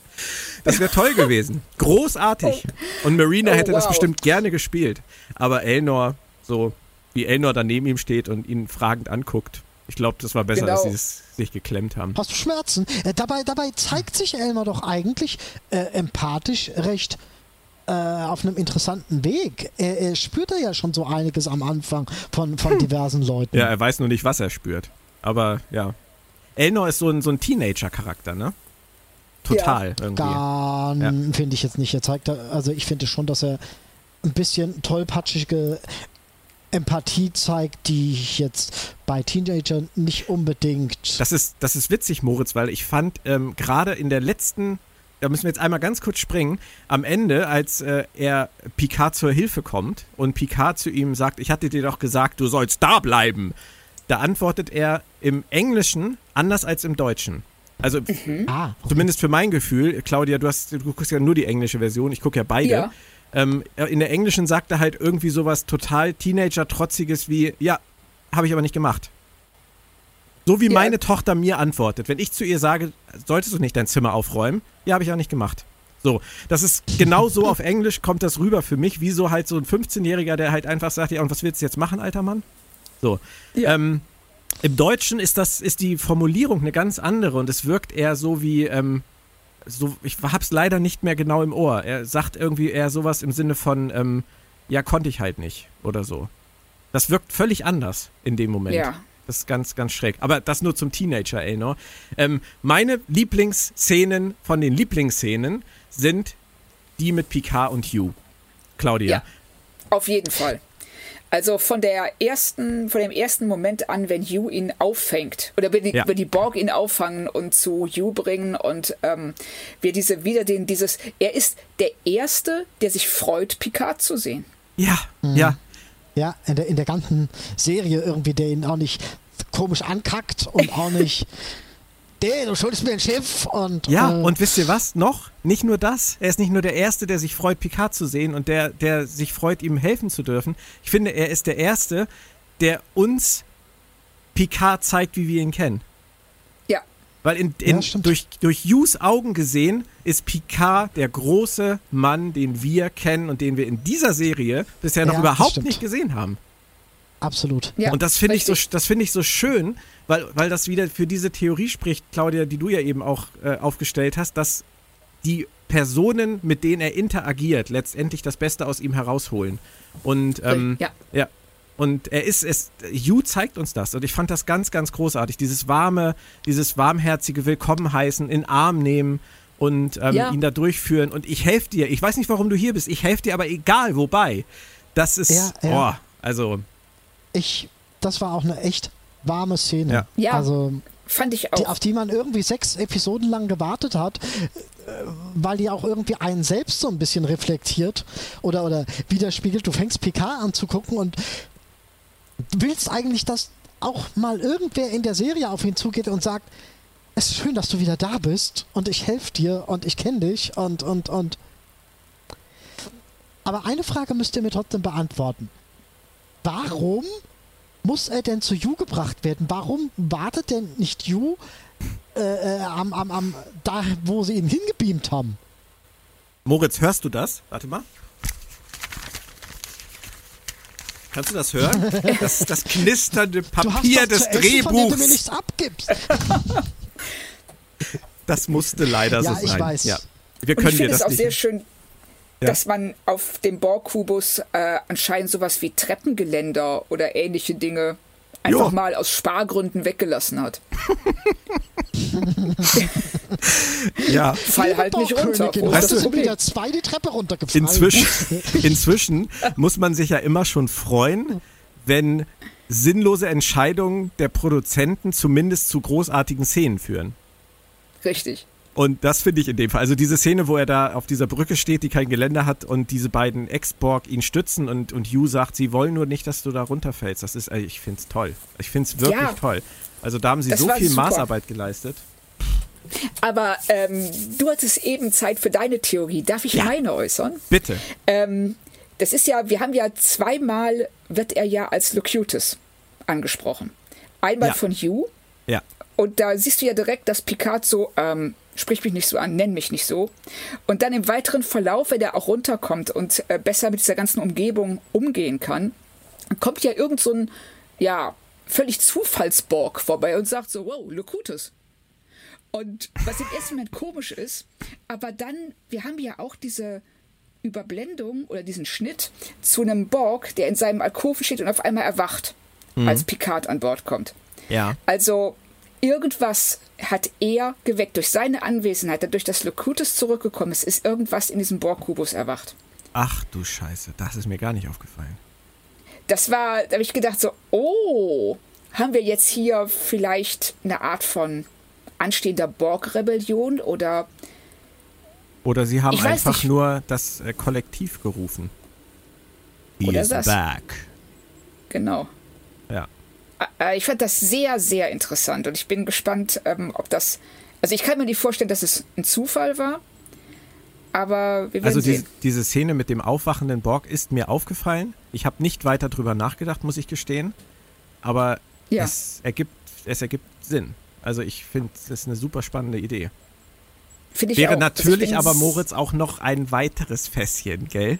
Das wäre toll gewesen. Großartig. Und Marina Oh, hätte das wow. bestimmt gerne gespielt. Aber Elnor, so wie Elnor da neben ihm steht und ihn fragend anguckt, ich glaube, das war besser, Genau. dass sie es sich geklemmt haben. Hast du Schmerzen? Äh, dabei, dabei zeigt sich Elmar doch eigentlich äh, empathisch recht äh, auf einem interessanten Weg. Er, er spürt ja schon so einiges am Anfang von, von diversen Leuten. Ja, er weiß nur nicht, was er spürt. Aber ja. Elnor ist so ein, so ein Teenager-Charakter, ne? Total irgendwie. Gar Ja. finde ich jetzt nicht. Er zeigt, da- also ich finde schon, dass er ein bisschen tollpatschige Empathie zeigt, die ich jetzt bei Teenagern nicht unbedingt. Das ist, das ist witzig, Moritz, weil ich fand ähm, gerade in der letzten, da müssen wir jetzt einmal ganz kurz springen, am Ende, als äh, er Picard zur Hilfe kommt und Picard zu ihm sagt, ich hatte dir doch gesagt, du sollst da bleiben, da antwortet er im Englischen anders als im Deutschen. Also ah, zumindest für mein Gefühl, Claudia, du hast, du guckst ja nur die englische Version, ich gucke ja beide. Ja. Ähm, in der englischen sagt er halt irgendwie sowas total Teenager-trotziges wie, ja, habe ich aber nicht gemacht. So wie Ja. meine Tochter mir antwortet. Wenn ich zu ihr sage, solltest du nicht dein Zimmer aufräumen? Ja, habe ich auch nicht gemacht. So, das ist genau so auf Englisch kommt das rüber für mich, wie so halt so ein 15-Jähriger, der halt einfach sagt, ja, und was willst du jetzt machen, alter Mann? So. Ja. Ähm, Im Deutschen ist das, ist die Formulierung eine ganz andere und es wirkt eher so wie, ähm, so, ich hab's leider nicht mehr genau im Ohr. Er sagt irgendwie eher sowas im Sinne von, ähm, ja, konnte ich halt nicht oder so. Das wirkt völlig anders in dem Moment. Ja. Das ist ganz, ganz schräg. Aber das nur zum Teenager, Elnor. Ähm, meine Lieblingsszenen von den Lieblingsszenen sind die mit Picard und Hugh. Claudia. Ja, auf jeden Fall. Also von der ersten, von dem ersten Moment an, wenn Hugh ihn auffängt oder wenn die, Ja. wenn die Borg ihn auffangen und zu Hugh bringen und ähm, wir diese wieder den dieses, er ist der erste, der sich freut, Picard zu sehen. Ja, ja. ja, in der, in der ganzen Serie irgendwie, der ihn auch nicht komisch ankackt und auch nicht nee, du schuldest mir ein Schiff und. Ja, äh, und wisst ihr was? Noch? Nicht nur das. Er ist nicht nur der Erste, der sich freut, Picard zu sehen und der, der sich freut, ihm helfen zu dürfen. Ich finde, er ist der Erste, der uns Picard zeigt, wie wir ihn kennen. Ja, Weil in, in, Ja, durch, durch Hughes Augen gesehen ist Picard der große Mann, den wir kennen und den wir in dieser Serie bisher noch Ja, überhaupt nicht gesehen haben. Absolut. ja. und das finde ich, so, das finde ich so schön, weil, weil das wieder für diese Theorie spricht, Claudia, die du ja eben auch äh, aufgestellt hast, dass die Personen, mit denen er interagiert, letztendlich das Beste aus ihm herausholen. Und ähm, Ja. ja. Und er ist es, Hugh zeigt uns das. Und ich fand das ganz, ganz großartig. Dieses warme, dieses warmherzige Willkommen heißen, in den Arm nehmen und ähm, Ja. ihn da durchführen. Und ich helfe dir. Ich weiß nicht, warum du hier bist. Ich helfe dir aber egal, wobei. Das ist, Ja, ja. oh, also, Ich, das war auch eine echt warme Szene. Ja. Ja. Also, Fand ich die, auch. auf die man irgendwie sechs Episoden lang gewartet hat, äh, weil die auch irgendwie einen selbst so ein bisschen reflektiert oder, oder widerspiegelt. Du fängst PK an zu gucken und willst eigentlich, dass auch mal irgendwer in der Serie auf ihn zugeht und sagt, es ist schön, dass du wieder da bist und ich helfe dir und ich kenne dich und, und, und. Aber eine Frage müsst ihr mir trotzdem beantworten. Warum muss er denn zu Yu gebracht werden? Warum wartet denn nicht Yu äh, äh, am, am, am, da, wo sie ihn hingebeamt haben? Moritz, hörst du das? Warte mal. Kannst du das hören? Das ist das knisternde Du hast Papier doch des zu essen, von du mir Drehbuchs. nichts abgibst. Das musste leider Ja, so ich sein. weiß. Ja. Wir Und können ich finde es das auch sehr schön, Ja. dass man auf dem Borg-Kubus äh, anscheinend sowas wie Treppengeländer oder ähnliche Dinge einfach Jo. mal aus Spargründen weggelassen hat. Ja. Fall halt nicht runter. Wo du ist hast das sind Problem? wieder zwei die Treppe runtergefallen. Inzwischen, inzwischen muss man sich ja immer schon freuen, wenn sinnlose Entscheidungen der Produzenten zumindest zu großartigen Szenen führen. Richtig. Und das finde ich in dem Fall. Also diese Szene, wo er da auf dieser Brücke steht, die kein Geländer hat und diese beiden Ex-Borg ihn stützen und, und Hugh sagt, sie wollen nur nicht, dass du da runterfällst. Das ist, ich finde es toll. Ich finde es wirklich Ja. toll. Also da haben sie Das so viel super. Maßarbeit geleistet. Aber ähm, du hattest eben Zeit für deine Theorie. Darf ich meine äußern? Bitte. Ähm, das ist ja, wir haben ja zweimal, wird er ja als Locutus angesprochen. Einmal Ja. von Hugh Ja. und da siehst du ja direkt, dass Picard so, ähm, sprich mich nicht so an, nenn mich nicht so. Und dann im weiteren Verlauf, wenn er auch runterkommt und äh, besser mit dieser ganzen Umgebung umgehen kann, kommt ja irgend so ein, ja, völlig Zufallsborg vorbei und sagt so, wow, Locutus. Und was im ersten Moment komisch ist, aber dann, wir haben ja auch diese Überblendung oder diesen Schnitt zu einem Borg, der in seinem Alkoven steht und auf einmal erwacht, als Picard an Bord kommt. Ja. Also irgendwas hat er geweckt durch seine Anwesenheit, dadurch, dass Locutus zurückgekommen ist, ist irgendwas in diesem Borg-Kubus erwacht. Ach du Scheiße, das ist mir gar nicht aufgefallen. Das war, da habe ich gedacht so, oh, haben wir jetzt hier vielleicht eine Art von anstehender Borg-Rebellion oder Oder sie haben einfach nicht. nur das äh, Kollektiv gerufen. He Oder is das. back. genau. Äh, Ich fand das sehr, sehr interessant und ich bin gespannt, ähm, ob das. Also ich kann mir nicht vorstellen, dass es ein Zufall war, aber wir werden Also die, sehen. diese Szene mit dem aufwachenden Borg ist mir aufgefallen. Ich habe nicht weiter drüber nachgedacht, muss ich gestehen. Aber Ja. es, ergibt, es ergibt Sinn. Also ich finde, es ist eine super spannende Idee. Finde ich Wäre auch. Also ich natürlich aber Moritz auch noch ein weiteres Fässchen, gell?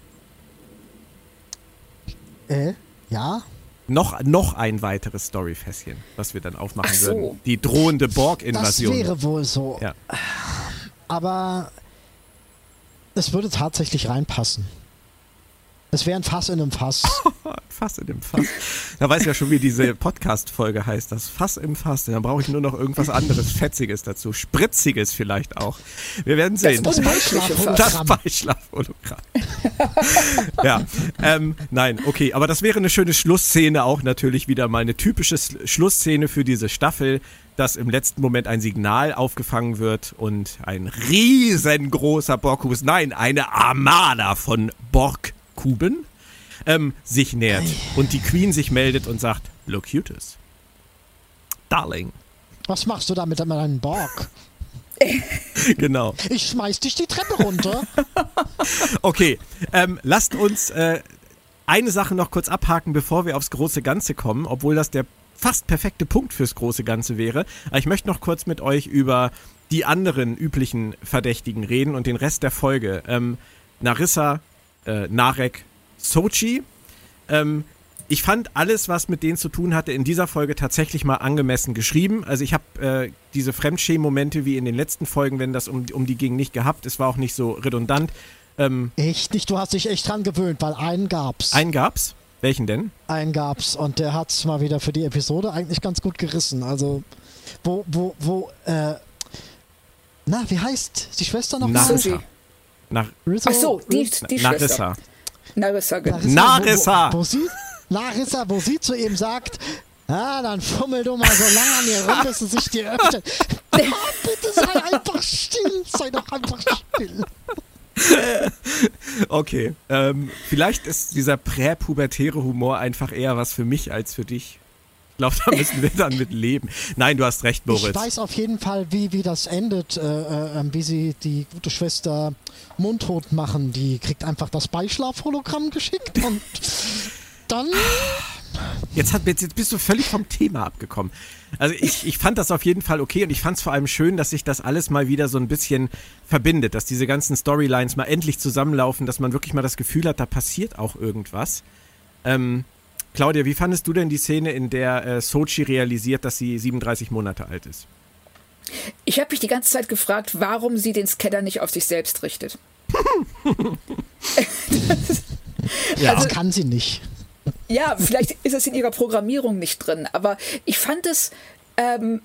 Äh, ja. Noch, noch ein weiteres Storyfässchen, was wir dann aufmachen Ach so. würden. Die drohende Das Borg-Invasion. wäre wohl so. Ja. Aber es würde tatsächlich reinpassen. Es wäre ein Fass in einem Fass. Fass in dem Fass. Da weiß ich ja schon, wie diese Podcast-Folge heißt. Das Fass im Fass. Dann brauche ich nur noch irgendwas anderes, Fetziges dazu. Spritziges vielleicht auch. Wir werden sehen. Das Fass. Das Beischlafhologramm. ja, ähm, nein, okay, aber das wäre eine schöne Schlussszene, auch natürlich wieder mal eine typische Schlussszene für diese Staffel, dass im letzten Moment ein Signal aufgefangen wird und ein riesengroßer Borgkubus, nein, eine Armada von Borgkuben ähm, sich nähert und die Queen sich meldet und sagt, Locutus. Darling. Was machst du da mit deinem Borg? genau. Ich schmeiß dich die Treppe runter. okay, ähm, lasst uns äh, eine Sache noch kurz abhaken, bevor wir aufs große Ganze kommen, obwohl das der fast perfekte Punkt fürs große Ganze wäre. Aber ich möchte noch kurz mit euch über die anderen üblichen Verdächtigen reden und den Rest der Folge. Ähm, Narissa, äh, Narek, Sochi. Ähm, ich fand alles, was mit denen zu tun hatte, in dieser Folge tatsächlich mal angemessen geschrieben. Also ich habe äh, diese Fremdschämen-Momente wie in den letzten Folgen, wenn das um, um die ging, nicht gehabt. Es war auch nicht so redundant. Ähm, echt nicht? Du hast dich echt dran gewöhnt, weil einen gab's. Einen gab's? Welchen denn? Einen gab's und der hat's mal wieder für die Episode eigentlich ganz gut gerissen. Also wo, wo, wo, äh, na, wie heißt die Schwester noch? Narissa. Nach Ach so, die, die Narissa. Narissa, genau. Narissa. Wo, wo, wo sie Larissa, wo sie zu ihm sagt, ah, dann fummel du mal so lange an ihr rum, bis sie sich dir öffnet. Oh, bitte sei einfach still, sei doch einfach still. okay, ähm, vielleicht ist dieser präpubertäre Humor einfach eher was für mich als für dich. Glaube, da müssen wir dann mit leben. Nein, du hast recht, Moritz. Ich weiß auf jeden Fall, wie, wie das endet, äh, äh, wie sie die gute Schwester mundtot machen. Die kriegt einfach das Beischlaf-Hologramm geschickt und dann. Jetzt, hat, jetzt bist du völlig vom Thema abgekommen. Also ich, ich fand das auf jeden Fall okay und ich fand es vor allem schön, dass sich das alles mal wieder so ein bisschen verbindet, dass diese ganzen Storylines mal endlich zusammenlaufen, dass man wirklich mal das Gefühl hat, da passiert auch irgendwas. Ähm, Claudia, wie fandest du denn die Szene, in der äh, Sochi realisiert, dass sie 37 Monate alt ist? Ich habe mich die ganze Zeit gefragt, warum sie den Scanner nicht auf sich selbst richtet. ja, also, das kann sie nicht. Ja, vielleicht ist es in ihrer Programmierung nicht drin, aber ich fand es ähm,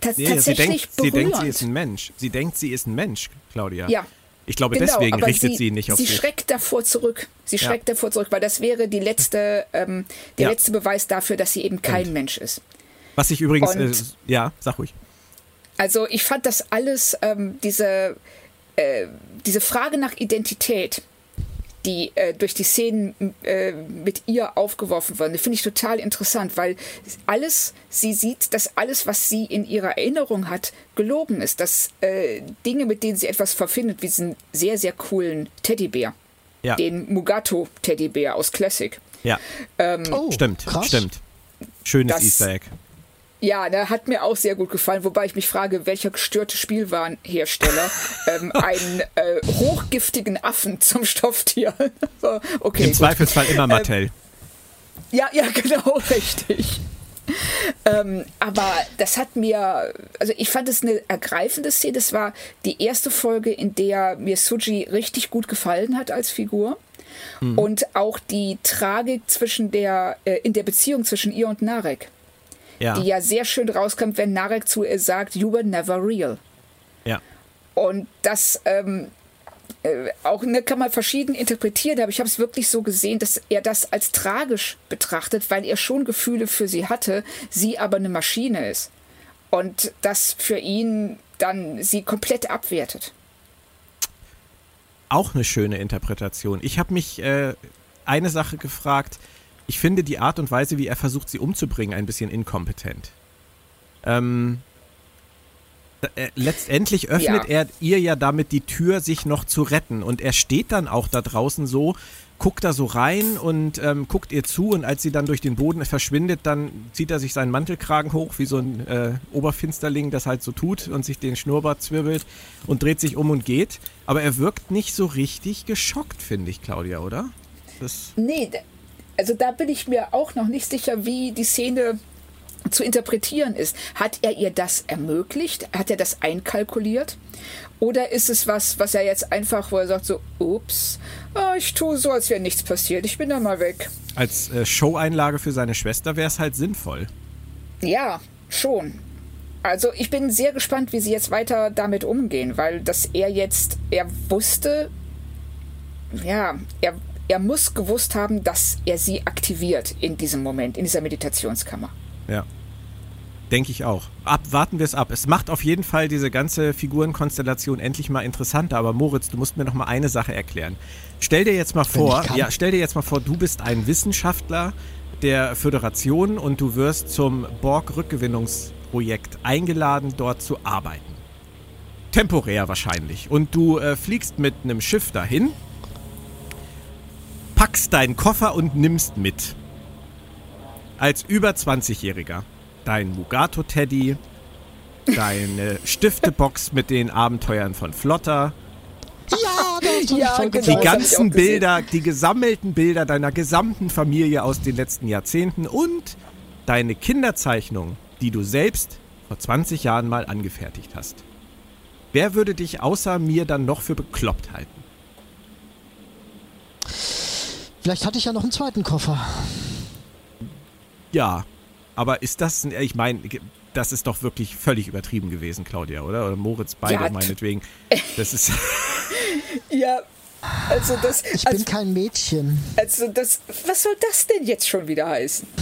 tatsächlich sie denkt, berührend. Sie denkt, sie ist ein Mensch. Sie denkt, sie ist ein Mensch, Claudia. Ja. Ich glaube, genau, deswegen richtet sie, sie nicht auf Sie sich. schreckt davor zurück. Sie ja. schreckt davor zurück, weil das wäre die letzte, ähm, der ja. letzte Beweis dafür, dass sie eben kein Und. Mensch ist. Was ich übrigens, äh, ja, sag ruhig. Also ich fand das alles, ähm, diese, äh, diese Frage nach Identität, die äh, durch die Szenen äh, mit ihr aufgeworfen wurden. Finde ich total interessant, weil alles, sie sieht, dass alles, was sie in ihrer Erinnerung hat, gelogen ist. Dass äh, Dinge, mit denen sie etwas verfindet, wie diesen sehr, sehr coolen Teddybär. Ja. Den Mugato-Teddybär aus Classic. Ja. Ähm, oh, stimmt, krass. stimmt. Schönes das, Easter Egg. Ja, der hat mir auch sehr gut gefallen, wobei ich mich frage, welcher gestörte Spielwarenhersteller ähm, einen äh, hochgiftigen Affen zum Stofftier. okay, Im gut. Zweifelsfall immer Mattel. Ähm, ja, ja, genau, richtig. ähm, aber das hat mir, also ich fand es eine ergreifende Szene. Das war die erste Folge, in der mir Suji richtig gut gefallen hat als Figur. Hm. Und auch die Tragik zwischen der, äh, in der Beziehung zwischen ihr und Narek ja. die ja sehr schön rauskommt, wenn Narek zu ihr sagt, you were never real. Ja. Und das ähm, äh, auch ne, kann man verschieden interpretieren, aber ich habe es wirklich so gesehen, dass er das als tragisch betrachtet, weil er schon Gefühle für sie hatte, sie aber eine Maschine ist. Und das für ihn dann sie komplett abwertet. Auch eine schöne Interpretation. Ich habe mich äh, eine Sache gefragt, ich finde die Art und Weise, wie er versucht, sie umzubringen, ein bisschen inkompetent. Ähm, äh, letztendlich öffnet ja. er ihr ja damit die Tür, sich noch zu retten. Und er steht dann auch da draußen so, guckt da so rein und ähm, guckt ihr zu. Und als sie dann durch den Boden verschwindet, dann zieht er sich seinen Mantelkragen hoch, wie so ein äh, Oberfinsterling das halt so tut und sich den Schnurrbart zwirbelt und dreht sich um und geht. Aber er wirkt nicht so richtig geschockt, finde ich, Claudia, oder? Das nee, also da bin ich mir auch noch nicht sicher, wie die Szene zu interpretieren ist. Hat er ihr das ermöglicht? Hat er das einkalkuliert? Oder ist es was, was er jetzt einfach, wo er sagt so, ups, oh, ich tue so, als wäre nichts passiert, ich bin da mal weg. Als äh, Show-Einlage für seine Schwester wäre es halt sinnvoll. Ja, schon. Also ich bin sehr gespannt, wie sie jetzt weiter damit umgehen, weil dass er jetzt, er wusste, ja, er er muss gewusst haben, dass er sie aktiviert in diesem Moment, in dieser Meditationskammer. Ja. Denke ich auch. Ab, warten wir es ab. Es macht auf jeden Fall diese ganze Figurenkonstellation endlich mal interessanter. Aber Moritz, du musst mir noch mal eine Sache erklären. Stell dir jetzt mal vor, ja, stell dir jetzt mal vor, du bist ein Wissenschaftler der Föderation und du wirst zum Borg-Rückgewinnungs- Projekt eingeladen, dort zu arbeiten. Temporär wahrscheinlich. Und du äh, fliegst mit einem Schiff dahin, packst deinen Koffer und nimmst mit. Als über 20-Jähriger. Dein Mugato-Teddy, deine Stiftebox mit den Abenteuern von Flotter, Ja, das Ja, genau. die ganzen. Bilder, die gesammelten Bilder deiner gesamten Familie aus den letzten Jahrzehnten und deine Kinderzeichnung, die du selbst vor 20 Jahren mal angefertigt hast. Wer würde dich außer mir dann noch für bekloppt halten? Vielleicht hatte ich ja noch einen zweiten Koffer. Ja, aber ist das, ich meine, das ist doch wirklich völlig übertrieben gewesen, Claudia, oder? Oder Moritz, beide Ja, meinetwegen. Das ist, Ja, also das, Ich bin also, kein Mädchen. also das, was soll das denn jetzt schon wieder heißen?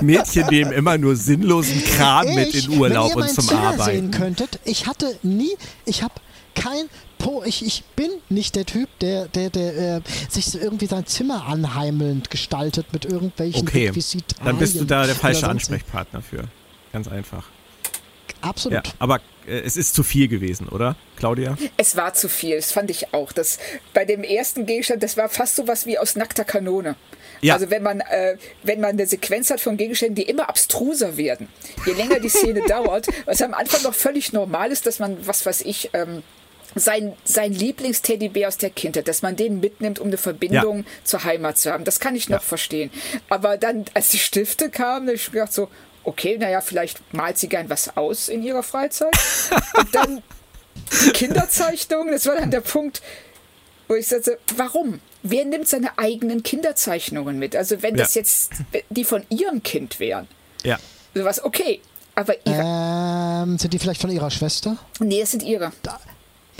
Mädchen nehmen immer nur sinnlosen Kram mit Ich, in Urlaub wenn ihr und zum Zimmer Arbeiten. sehen könntet, ich hatte nie, ich habe kein Po, ich, ich bin nicht der Typ, der, der, der äh, sich so irgendwie sein Zimmer anheimelnd gestaltet mit irgendwelchen Okay, Requisitalien dann bist du da der falsche Ansprechpartner für. Ganz einfach. Absolut. Ja, aber äh, es ist zu viel gewesen, oder, Claudia? Es war zu viel, das fand ich auch. Das, bei dem ersten Gegenstand, das war fast so was wie aus nackter Kanone. Ja. Also wenn man, äh, wenn man eine Sequenz hat von Gegenständen, die immer abstruser werden, je länger die Szene dauert, was am Anfang noch völlig normal ist, dass man, was weiß ich, ähm, sein, sein Lieblingsteddybär aus der Kindheit, dass man den mitnimmt, um eine Verbindung zur Heimat zu haben. Das kann ich noch Ja. verstehen. Aber dann, als die Stifte kamen, habe ich gedacht so, okay, naja, vielleicht malt sie gern was aus in ihrer Freizeit. Und dann die Kinderzeichnung, das war dann der Punkt, wo ich sagte, warum? Wer nimmt seine eigenen Kinderzeichnungen mit? Also wenn das Ja. jetzt die von ihrem Kind wären, Ja. sowas, okay. Aber ihre, Ähm, sind die vielleicht von ihrer Schwester? nee, es sind ihre.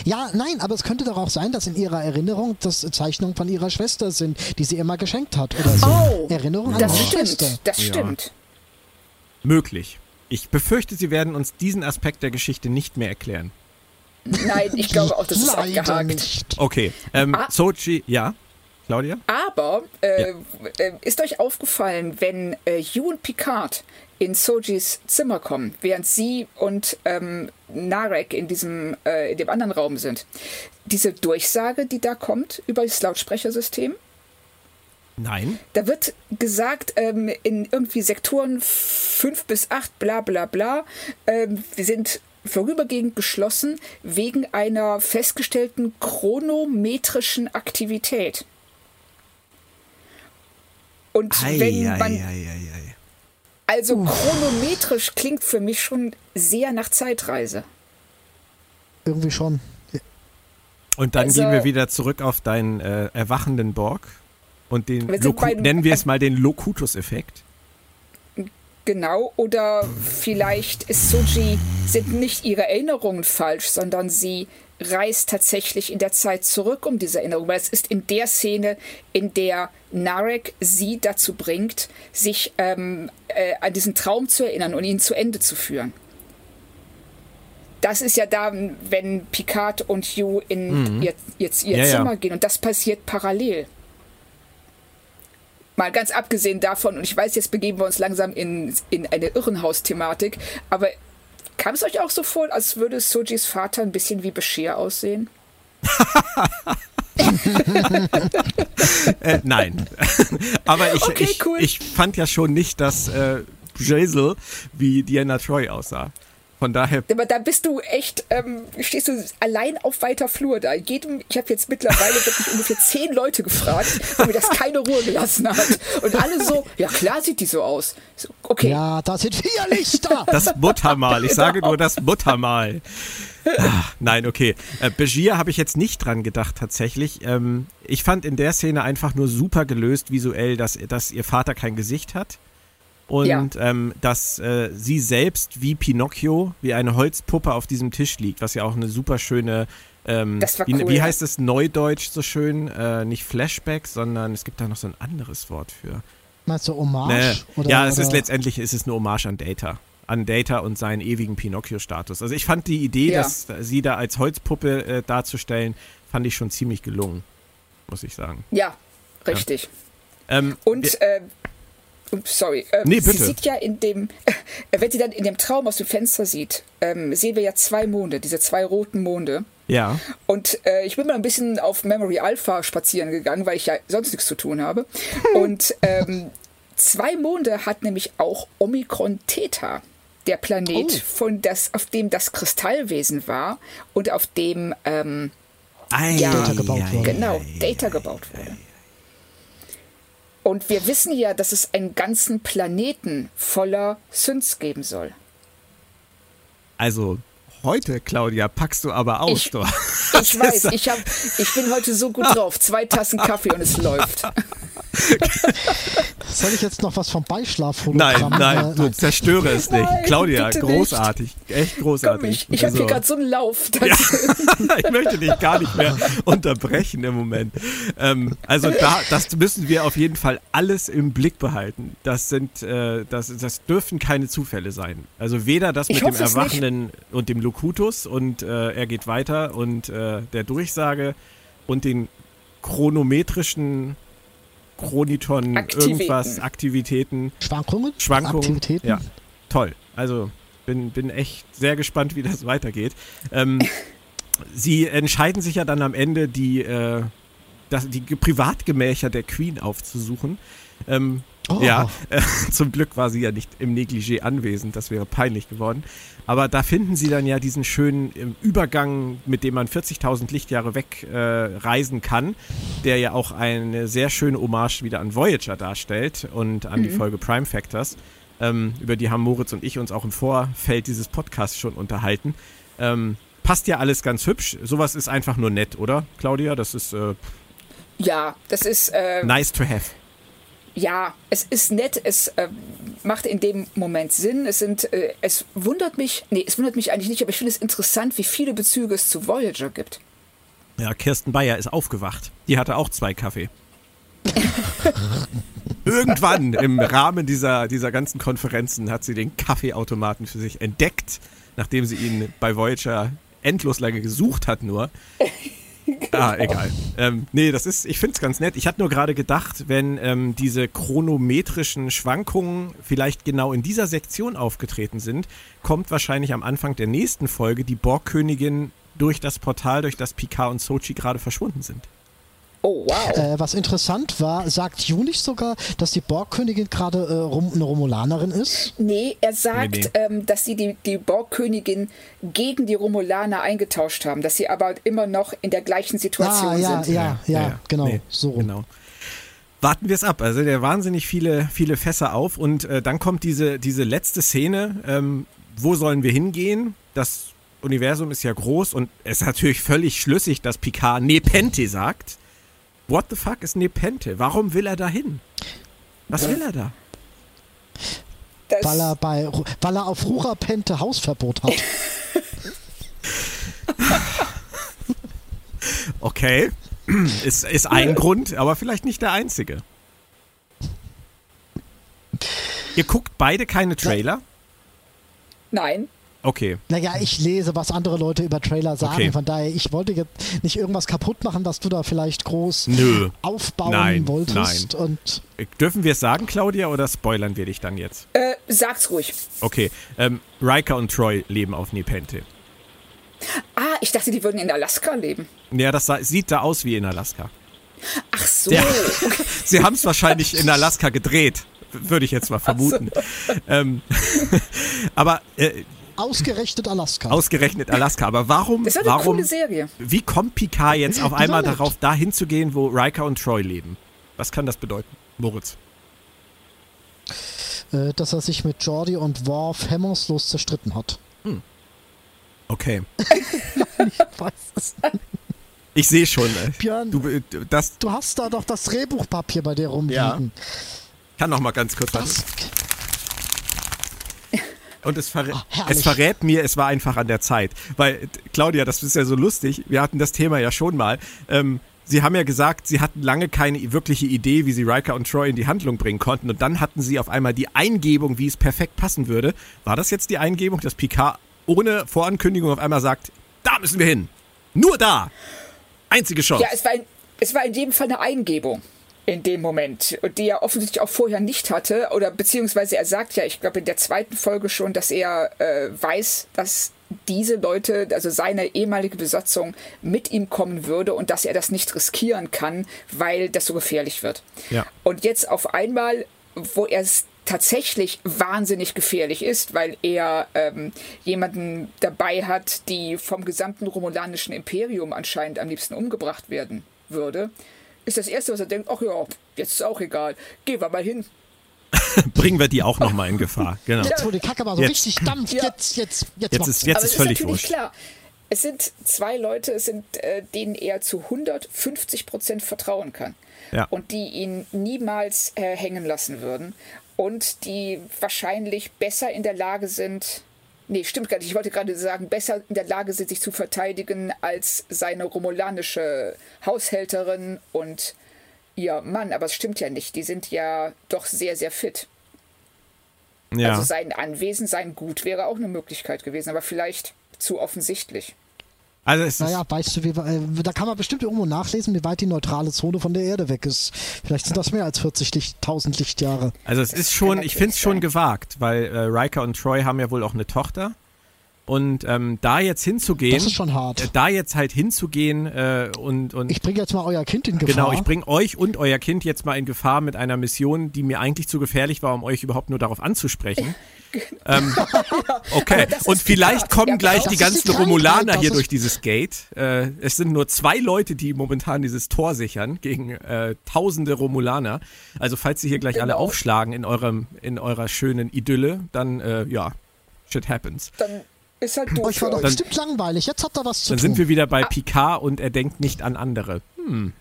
Ja, nein, aber es könnte doch auch sein, dass in ihrer Erinnerung das Zeichnungen von ihrer Schwester sind, die sie immer geschenkt hat oder so. Oh, Erinnerung an das ihre stimmt, Schwester. das Ja. stimmt. Möglich. Ich befürchte, sie werden uns diesen Aspekt der Geschichte nicht mehr erklären. Nein, ich glaube auch, das ist abgehakt. nicht. Okay. Ähm, Ah. Sochi, ja. Claudia? Aber äh, äh, ist euch aufgefallen, wenn äh, Hugh und Picard in Sojis Zimmer kommen, während sie und ähm, Narek in diesem äh, in dem anderen Raum sind, diese Durchsage, die da kommt über das Lautsprechersystem, Nein. da wird gesagt, ähm, in irgendwie Sektoren 5 bis 8, bla bla bla, ähm, wir sind vorübergehend geschlossen wegen einer festgestellten chronometrischen Aktivität. Und wenn man, Eieieiei. also chronometrisch klingt für mich schon sehr nach Zeitreise. Irgendwie schon. Und dann Also- gehen wir wieder zurück auf deinen äh, erwachenden Borg und den, Wir nennen wir es mal den Locutus-Effekt. Genau, oder vielleicht ist Soji, sind nicht ihre Erinnerungen falsch, sondern sie reist tatsächlich in der Zeit zurück um diese Erinnerung. Weil es ist in der Szene, in der Narek sie dazu bringt, sich ähm, äh, an diesen Traum zu erinnern und ihn zu Ende zu führen. Das ist ja da, wenn Picard und Hugh in ihr, jetzt ihr Ja, ja. Zimmer gehen und das passiert parallel. Mal ganz abgesehen davon, und ich weiß, jetzt begeben wir uns langsam in, in eine Irrenhaus-Thematik, aber kam es euch auch so vor, als würde Sojis Vater ein bisschen wie Bashir aussehen? Äh, nein. Aber ich, Okay, ich, cool. ich fand ja schon nicht, dass äh, Jaisal wie Diana Troy aussah. Von daher, Aber da bist du echt, ähm, stehst du allein auf weiter Flur da. Jedem, ich habe jetzt mittlerweile wirklich ungefähr zehn Leute gefragt, weil mir das keine Ruhe gelassen hat. Und alle so, ja klar sieht die so aus. So, okay, Ja, da sind vier Lichter. das Muttermal. Ich sage nur das Muttermal. Ah, nein, okay. Äh, Begier habe ich jetzt nicht dran gedacht tatsächlich. Ähm, ich fand in der Szene einfach nur super gelöst visuell, dass, dass ihr Vater kein Gesicht hat. Und Ja. ähm, dass äh, sie selbst wie Pinocchio, wie eine Holzpuppe auf diesem Tisch liegt, was ja auch eine super schöne, ähm, Das war wie, cool, wie ja. heißt es neudeutsch so schön? Äh, nicht Flashback, sondern es gibt da noch so ein anderes Wort für. Meinst du Hommage? Nee. Oder, ja, es ist oder- letztendlich es ist eine Hommage an Data. An Data und seinen ewigen Pinocchio-Status. Also ich fand die Idee, Ja. dass sie da als Holzpuppe äh, darzustellen, fand ich schon ziemlich gelungen, muss ich sagen. ja, richtig. Ähm, Und äh, sorry, ähm, Nee, bitte. sie sieht ja in dem, äh, wenn sie dann in dem Traum aus dem Fenster sieht, ähm, sehen wir ja zwei Monde, diese zwei roten Monde. Ja. Und äh, ich bin mal ein bisschen auf Memory Alpha spazieren gegangen, weil ich ja sonst nichts zu tun habe. Und ähm, zwei Monde hat nämlich auch Omikron Theta, der Planet, Oh. von das, auf dem das Kristallwesen war und auf dem ähm, Ei, Ja. Data gebaut ei, wurde. genau ei, Data gebaut wurde. Und wir wissen ja, dass es einen ganzen Planeten voller Synths geben soll. Also heute, Claudia, packst du aber aus, Ich-. Ich weiß, ich, hab, ich bin heute so gut drauf. Zwei Tassen Kaffee und es läuft. Soll ich jetzt noch was vom Nein, Beischlafhologramm? nein, äh, du zerstöre es nicht. Nein, Claudia, großartig. Echt Komm, großartig. ich ich habe hier Also- gerade so einen Lauf. dass- ich möchte dich gar nicht mehr unterbrechen im Moment. Ähm, also da, das müssen wir auf jeden Fall alles im Blick behalten. Das sind, äh, das, das dürfen keine Zufälle sein. Also weder das mit dem Erwachenden und dem Locutus und äh, er geht weiter und äh, der Durchsage und den chronometrischen Chroniton Aktivitäten. irgendwas Aktivitäten Schwankungen? Schwankungen. Aktivitäten? Ja, toll. Also bin, bin echt sehr gespannt, wie das weitergeht. Ähm, sie entscheiden sich ja dann am Ende, die, äh, das, die Privatgemächer der Queen aufzusuchen. Ähm, Oh. Ja, äh, zum Glück war sie ja nicht im Negligé anwesend, das wäre peinlich geworden. Aber da finden sie dann ja diesen schönen ähm, Übergang, mit dem man 40.000 Lichtjahre weg äh, reisen kann, der ja auch eine sehr schöne Hommage wieder an Voyager darstellt und an die Folge Prime Factors. Ähm, über die haben Moritz und ich uns auch im Vorfeld dieses Podcasts schon unterhalten. Ähm, passt ja alles ganz hübsch. Sowas ist einfach nur nett, oder, Claudia? Das ist äh, Ja, das ist. Äh, nice to have. Ja, es ist nett, es äh, macht in dem Moment Sinn. Es sind, äh, es wundert mich, nee, es wundert mich eigentlich nicht, aber ich finde es interessant, wie viele Bezüge es zu Voyager gibt. Ja, Kirsten Bayer ist aufgewacht. Die hatte auch zwei Kaffee. Irgendwann im Rahmen dieser, dieser ganzen Konferenzen hat sie den Kaffeeautomaten für sich entdeckt, nachdem sie ihn bei Voyager endlos lange gesucht hat nur. Ah, egal. Ähm, nee, das ist, ich finde es ganz nett. Ich hatte nur gerade gedacht, wenn ähm, diese chronometrischen Schwankungen vielleicht genau in dieser Sektion aufgetreten sind, kommt wahrscheinlich am Anfang der nächsten Folge die Borgkönigin durch das Portal, durch das Picard und Sochi gerade verschwunden sind. Oh, wow. Äh, was interessant war, sagt Junich sogar, dass die Borgkönigin gerade äh, Rom eine Romulanerin ist? Nee, er sagt, Nee, nee. Ähm, dass sie die, die Borgkönigin gegen die Romulaner eingetauscht haben, dass sie aber immer noch in der gleichen Situation Ah, ja, sind. ja, ja, genau, Nee, so rum. Genau. Warten wir es ab. Also der wahnsinnig viele, viele Fässer auf und äh, dann kommt diese, diese letzte Szene. Ähm, wo sollen wir hingehen? Das Universum ist ja groß und es ist natürlich völlig schlüssig, dass Picard Nepente sagt. What the fuck ist Nepente? Warum will er da hin? Was will er da? Das, Weil er, bei, weil er auf Rurapente Hausverbot hat. Okay, ist, ist ein Grund, aber vielleicht nicht der einzige. Ihr guckt beide keine Trailer? nein, Okay. Naja, ich lese, was andere Leute über Trailer sagen. Okay. Von daher, ich wollte jetzt nicht irgendwas kaputt machen, was du da vielleicht groß Nö. aufbauen Nein, wolltest. Und Dürfen wir es sagen, Claudia, oder spoilern wir dich dann jetzt? äh, sag's ruhig. Okay, ähm, Riker und Troy leben auf Nepente. Ah, ich dachte, die würden in Alaska leben. Ja, das sieht da aus wie in Alaska. Ach so. Ja. Sie haben es wahrscheinlich in Alaska gedreht, würde ich jetzt mal vermuten. Ähm, aber äh, ausgerechnet Alaska. ausgerechnet Alaska. Aber warum, Das ist eine warum, coole Serie. wie kommt Picard jetzt auf einmal nett. darauf, da hinzugehen, wo Riker und Troy leben? Was kann das bedeuten, Moritz? äh, dass er sich mit Jordi und Worf hemmungslos zerstritten hat. Okay, Was ist ich sehe schon. Äh, Björn, du, du, äh, das hast da doch das Drehbuchpapier bei dir rumliegen. kann noch mal ganz kurz was. Und es, verrä herrlich. es verrät mir, es war einfach an der Zeit. Weil, Claudia, das ist ja so lustig, wir hatten das Thema ja schon mal. Ähm, sie haben ja gesagt, sie hatten lange keine wirkliche Idee, wie sie Riker und Troy in die Handlung bringen konnten. Und dann hatten sie auf einmal die Eingebung, wie es perfekt passen würde. War das jetzt die Eingebung, dass Picard ohne Vorankündigung auf einmal sagt, da müssen wir hin. Nur da. Einzige Chance. Ja, es war, in, es war in jedem Fall eine Eingebung. In dem Moment, und die er offensichtlich auch vorher nicht hatte, oder beziehungsweise er sagt ja, ich glaube in der zweiten Folge schon, dass er äh, weiß, dass diese Leute, also seine ehemalige Besatzung, mit ihm kommen würde und dass er das nicht riskieren kann, weil das so gefährlich wird. Ja. Und jetzt auf einmal, wo er es tatsächlich wahnsinnig gefährlich ist, weil er ähm, jemanden dabei hat, die vom gesamten romulanischen Imperium anscheinend am liebsten umgebracht werden würde, ist das Erste, was er denkt, ach ja, jetzt ist auch egal, gehen wir mal hin. Bringen wir die auch nochmal in Gefahr. Genau. Jetzt, wo die Kacke aber so Jetzt. richtig dampft, Ja. jetzt, jetzt, jetzt, Jetzt ist, jetzt Aber ist es völlig ist natürlich wurscht. klar. Es sind zwei Leute, es sind, äh, denen er zu 150 Prozent vertrauen kann. Ja. Und die ihn niemals äh, hängen lassen würden. Und die wahrscheinlich besser in der Lage sind, nee, stimmt gar nicht, ich wollte gerade sagen, besser in der Lage sind, sich zu verteidigen als seine romulanische Haushälterin und ihr Mann. Aber es stimmt ja nicht, die sind ja doch sehr, sehr fit. Ja. Also sein Anwesen, sein Gut wäre auch eine Möglichkeit gewesen, aber vielleicht zu offensichtlich. Also es ist, Naja, weißt du, wie, äh, da kann man bestimmt irgendwo nachlesen, wie weit die neutrale Zone von der Erde weg ist. Vielleicht sind das mehr als 40 Licht, 1000 Lichtjahre. also es ist schon, ich finde es schon gewagt, weil äh, Riker und Troy haben ja wohl auch eine Tochter. Und ähm, da jetzt hinzugehen, Das ist schon hart. äh, da jetzt halt hinzugehen äh, und, und Ich bringe jetzt mal euer Kind in Gefahr. Genau, ich bringe euch und euer Kind jetzt mal in Gefahr mit einer Mission, die mir eigentlich zu gefährlich war, um euch überhaupt nur darauf anzusprechen. ähm, okay, und vielleicht klar. kommen Ja, gleich die ganzen Romulaner hier durch dieses Gate. Äh, es sind nur zwei Leute, die momentan dieses Tor sichern gegen äh, tausende Romulaner. Also falls sie hier gleich alle Genau. aufschlagen in eurem in eurer schönen Idylle, dann äh, ja, shit happens. Dann ist halt doof Euch war doch. Dann- bestimmt langweilig. Jetzt habt ihr was zu Dann tun. sind wir wieder bei Picard und er denkt nicht an andere.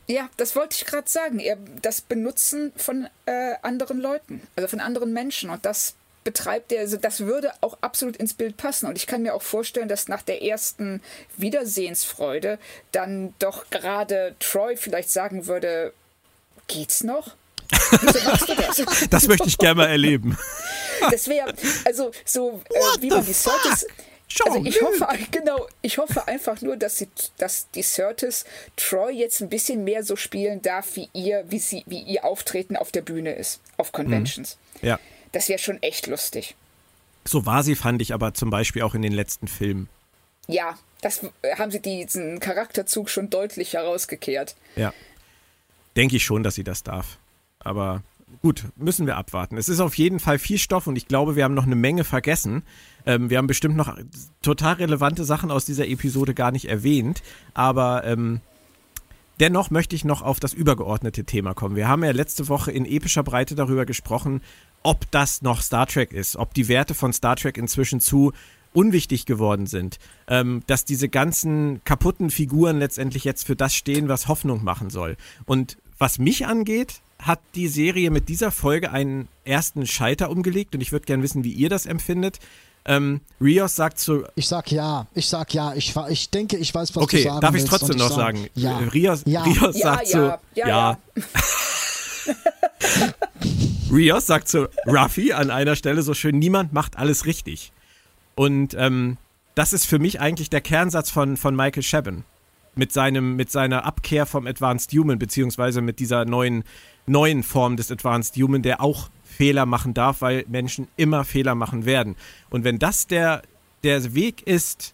Ja, das wollte ich gerade sagen. Er, das Benutzen von äh, anderen Leuten, also von anderen Menschen. Und das betreibt er, also das würde auch absolut ins Bild passen. Und ich kann mir auch vorstellen, dass nach der ersten Wiedersehensfreude dann doch gerade Troy vielleicht sagen würde, geht's noch? Wieso machst du das? Das möchte ich gerne mal erleben. Das wäre, also so äh, wie man die Surtis. Also ich hoffe, genau, ich hoffe einfach nur, dass, sie, dass die Surtis Troy jetzt ein bisschen mehr so spielen darf, wie ihr, wie sie, wie ihr Auftreten auf der Bühne ist, auf Conventions. Ja. Das wäre schon echt lustig. So war sie, fand ich aber zum Beispiel auch in den letzten Filmen. Ja, das äh, haben sie diesen Charakterzug schon deutlich herausgekehrt. Ja. Denke ich schon, dass sie das darf. Aber gut, müssen wir abwarten. Es ist auf jeden Fall viel Stoff und ich glaube, wir haben noch eine Menge vergessen. Ähm, wir haben bestimmt noch total relevante Sachen aus dieser Episode gar nicht erwähnt. Aber ähm, dennoch möchte ich noch auf das übergeordnete Thema kommen. Wir haben ja letzte Woche in epischer Breite darüber gesprochen, ob das noch Star Trek ist, ob die Werte von Star Trek inzwischen zu unwichtig geworden sind, ähm, dass diese ganzen kaputten Figuren letztendlich jetzt für das stehen, was Hoffnung machen soll. Und was mich angeht, hat die Serie mit dieser Folge einen ersten Schalter umgelegt und ich würde gerne wissen, wie ihr das empfindet. Ähm, Rios sagt zu. Ich sag ja, ich sag ja, ich, ich denke, ich weiß, was Okay, du sagen darf ich trotzdem noch sag, sagen? Ja. Rios, Ja. Rios Ja, sagt ja, zu. ja, ja. Rios sagt zu Ruffy an einer Stelle so schön: Niemand macht alles richtig. Und ähm, das ist für mich eigentlich der Kernsatz von, von Michael Chabon. Mit, seinem, mit seiner Abkehr vom Advanced Human, beziehungsweise mit dieser neuen, neuen Form des Advanced Human, der auch Fehler machen darf, weil Menschen immer Fehler machen werden. Und wenn das der, der Weg ist,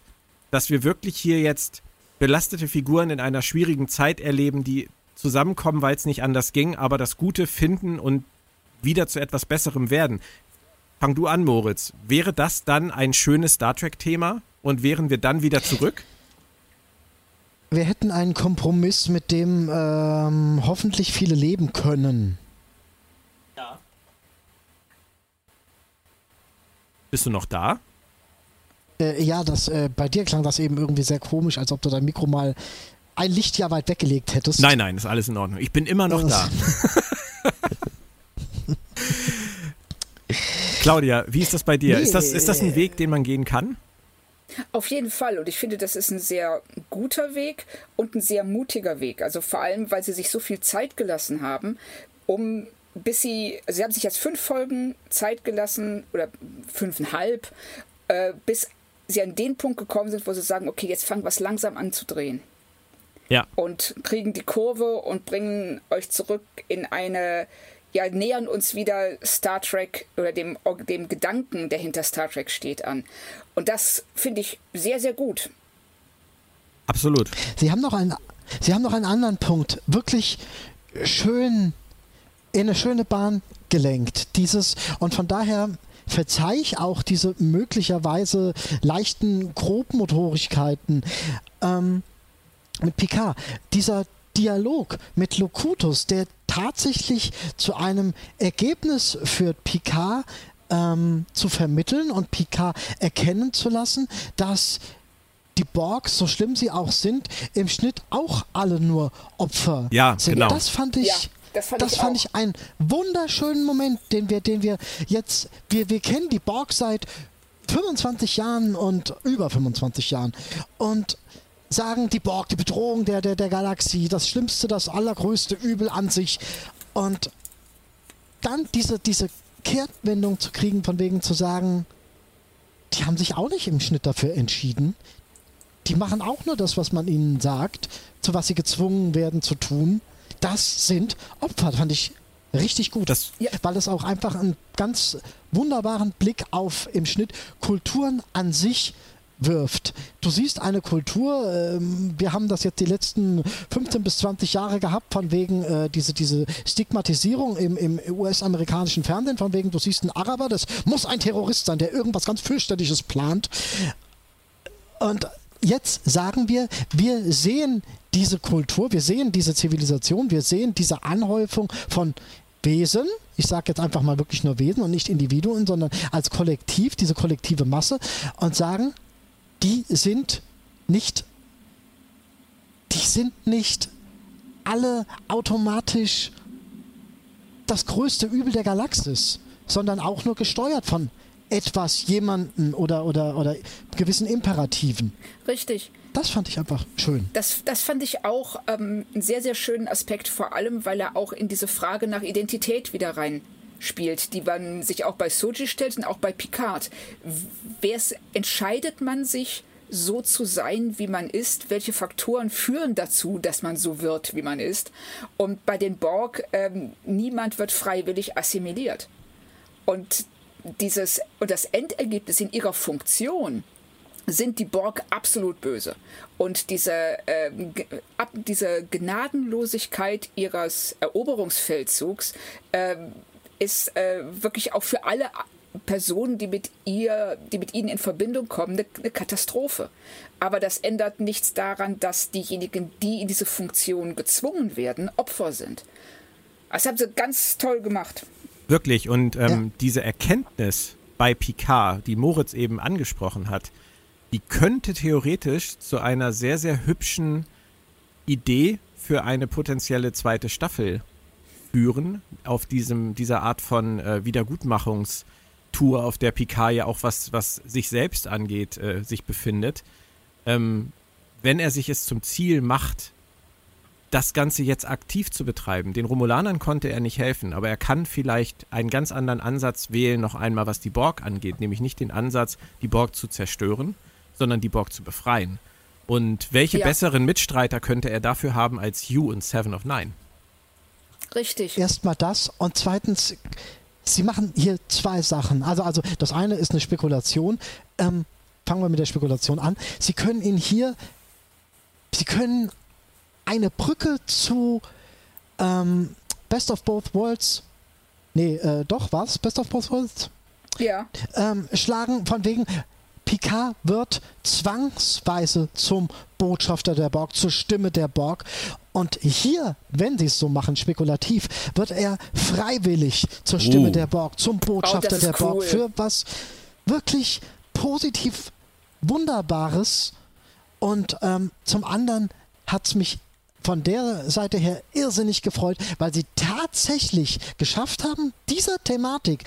dass wir wirklich hier jetzt belastete Figuren in einer schwierigen Zeit erleben, die zusammenkommen, weil es nicht anders ging, aber das Gute finden und wieder zu etwas Besserem werden. Fang du an, Moritz. Wäre das dann ein schönes Star Trek-Thema und wären wir dann wieder zurück? Wir hätten einen Kompromiss, mit dem ähm, hoffentlich viele leben können. Bist du noch da? Äh, ja, das, äh, bei dir klang das eben irgendwie sehr komisch, als ob du dein Mikro mal ein Lichtjahr weit weggelegt hättest. Nein, nein, ist alles in Ordnung. Ich bin immer noch da. Claudia, wie ist das bei dir? Ist das, ist das ein Weg, den man gehen kann? Auf jeden Fall. Und ich finde, das ist ein sehr guter Weg und ein sehr mutiger Weg. Also vor allem, weil sie sich so viel Zeit gelassen haben, um bis sie, also sie haben sich jetzt fünf Folgen Zeit gelassen oder fünfeinhalb, äh, bis sie an den Punkt gekommen sind, wo sie sagen, okay, jetzt fangen wir es langsam an zu drehen. Ja. Und kriegen die Kurve und bringen euch zurück in eine, ja, nähern uns wieder Star Trek oder dem, dem Gedanken, der hinter Star Trek steht, an. Und das finde ich sehr, sehr gut. Absolut. Sie haben noch einen, Sie haben noch einen anderen Punkt. Wirklich schön in eine schöne Bahn gelenkt. Dieses, und von daher verzeih ich auch diese möglicherweise leichten Grobmotorigkeiten ähm, mit Picard. Dieser Dialog mit Locutus, der tatsächlich zu einem Ergebnis führt, Picard ähm, zu vermitteln und Picard erkennen zu lassen, dass die Borgs, so schlimm sie auch sind, im Schnitt auch alle nur Opfer ja, sind. Genau. Das fand ich. Ja. Das fand, das ich, fand ich einen wunderschönen Moment, den wir, den wir jetzt, wir, wir kennen die Borg seit 25 Jahren und über 25 Jahren und sagen die Borg, die Bedrohung der, der, der Galaxie, das Schlimmste, das allergrößte Übel an sich und dann diese, diese Kehrtwendung zu kriegen, von wegen zu sagen, die haben sich auch nicht im Schnitt dafür entschieden. Die machen auch nur das, was man ihnen sagt, zu was sie gezwungen werden zu tun das sind Opfer, fand ich richtig gut. Das, ja. Weil es auch einfach einen ganz wunderbaren Blick auf im Schnitt Kulturen an sich wirft. Du siehst eine Kultur, ähm, wir haben das jetzt die letzten 15 bis 20 Jahre gehabt, von wegen äh, diese, diese Stigmatisierung im, im US-amerikanischen Fernsehen, von wegen, du siehst einen Araber, das muss ein Terrorist sein, der irgendwas ganz fürchterliches plant. Und jetzt sagen wir, wir sehen diese Kultur, wir sehen diese Zivilisation, wir sehen diese Anhäufung von Wesen, ich sage jetzt einfach mal wirklich nur Wesen und nicht Individuen, sondern als Kollektiv, diese kollektive Masse und sagen, die sind nicht, die sind nicht alle automatisch das größte Übel der Galaxis, sondern auch nur gesteuert von etwas, jemanden oder, oder, oder gewissen Imperativen. Richtig. Das fand ich einfach schön. Das, das fand ich auch ähm, einen sehr, sehr schönen Aspekt, vor allem, weil er auch in diese Frage nach Identität wieder rein spielt, die man sich auch bei Soji stellt und auch bei Picard. Wer's, entscheidet man sich, so zu sein, wie man ist? Welche Faktoren führen dazu, dass man so wird, wie man ist? Und bei den Borg, ähm, niemand wird freiwillig assimiliert. Und dieses und das Endergebnis in ihrer Funktion sind die Borg absolut böse. Und diese, äh, diese Gnadenlosigkeit ihres Eroberungsfeldzugs äh, ist äh, wirklich auch für alle Personen, die mit ihr, die mit ihnen in Verbindung kommen, eine, eine Katastrophe. Aber das ändert nichts daran, dass diejenigen, die in diese Funktion gezwungen werden, Opfer sind. Das haben sie ganz toll gemacht. Wirklich. Und ähm, ja. diese Erkenntnis bei Picard, die Moritz eben angesprochen hat, die könnte theoretisch zu einer sehr, sehr hübschen Idee für eine potenzielle zweite Staffel führen, auf diesem, dieser Art von äh, Wiedergutmachungstour, auf der Picard ja auch was, was sich selbst angeht, äh, sich befindet. Ähm, wenn er sich es zum Ziel macht, das Ganze jetzt aktiv zu betreiben. Den Romulanern konnte er nicht helfen, aber er kann vielleicht einen ganz anderen Ansatz wählen, noch einmal was die Borg angeht, nämlich nicht den Ansatz, die Borg zu zerstören, sondern die Borg zu befreien. Und welche ja. besseren Mitstreiter könnte er dafür haben als You und Seven of Nine? Richtig. Erstmal das und zweitens, sie machen hier zwei Sachen. Also, also das eine ist eine Spekulation. Ähm, fangen wir mit der Spekulation an. Sie können ihn hier, sie können eine Brücke zu ähm, Best of Both Worlds, nee, äh, doch, was? Best of Both Worlds? Ja. Ähm, schlagen von wegen, Picard wird zwangsweise zum Botschafter der Borg, zur Stimme der Borg. Und hier, wenn sie es so machen, spekulativ, wird er freiwillig zur Stimme uh. der Borg, zum Botschafter oh, der cool. Borg, für was wirklich positiv Wunderbares. Und ähm, zum anderen hat es mich von der Seite her irrsinnig gefreut, weil sie tatsächlich geschafft haben, dieser Thematik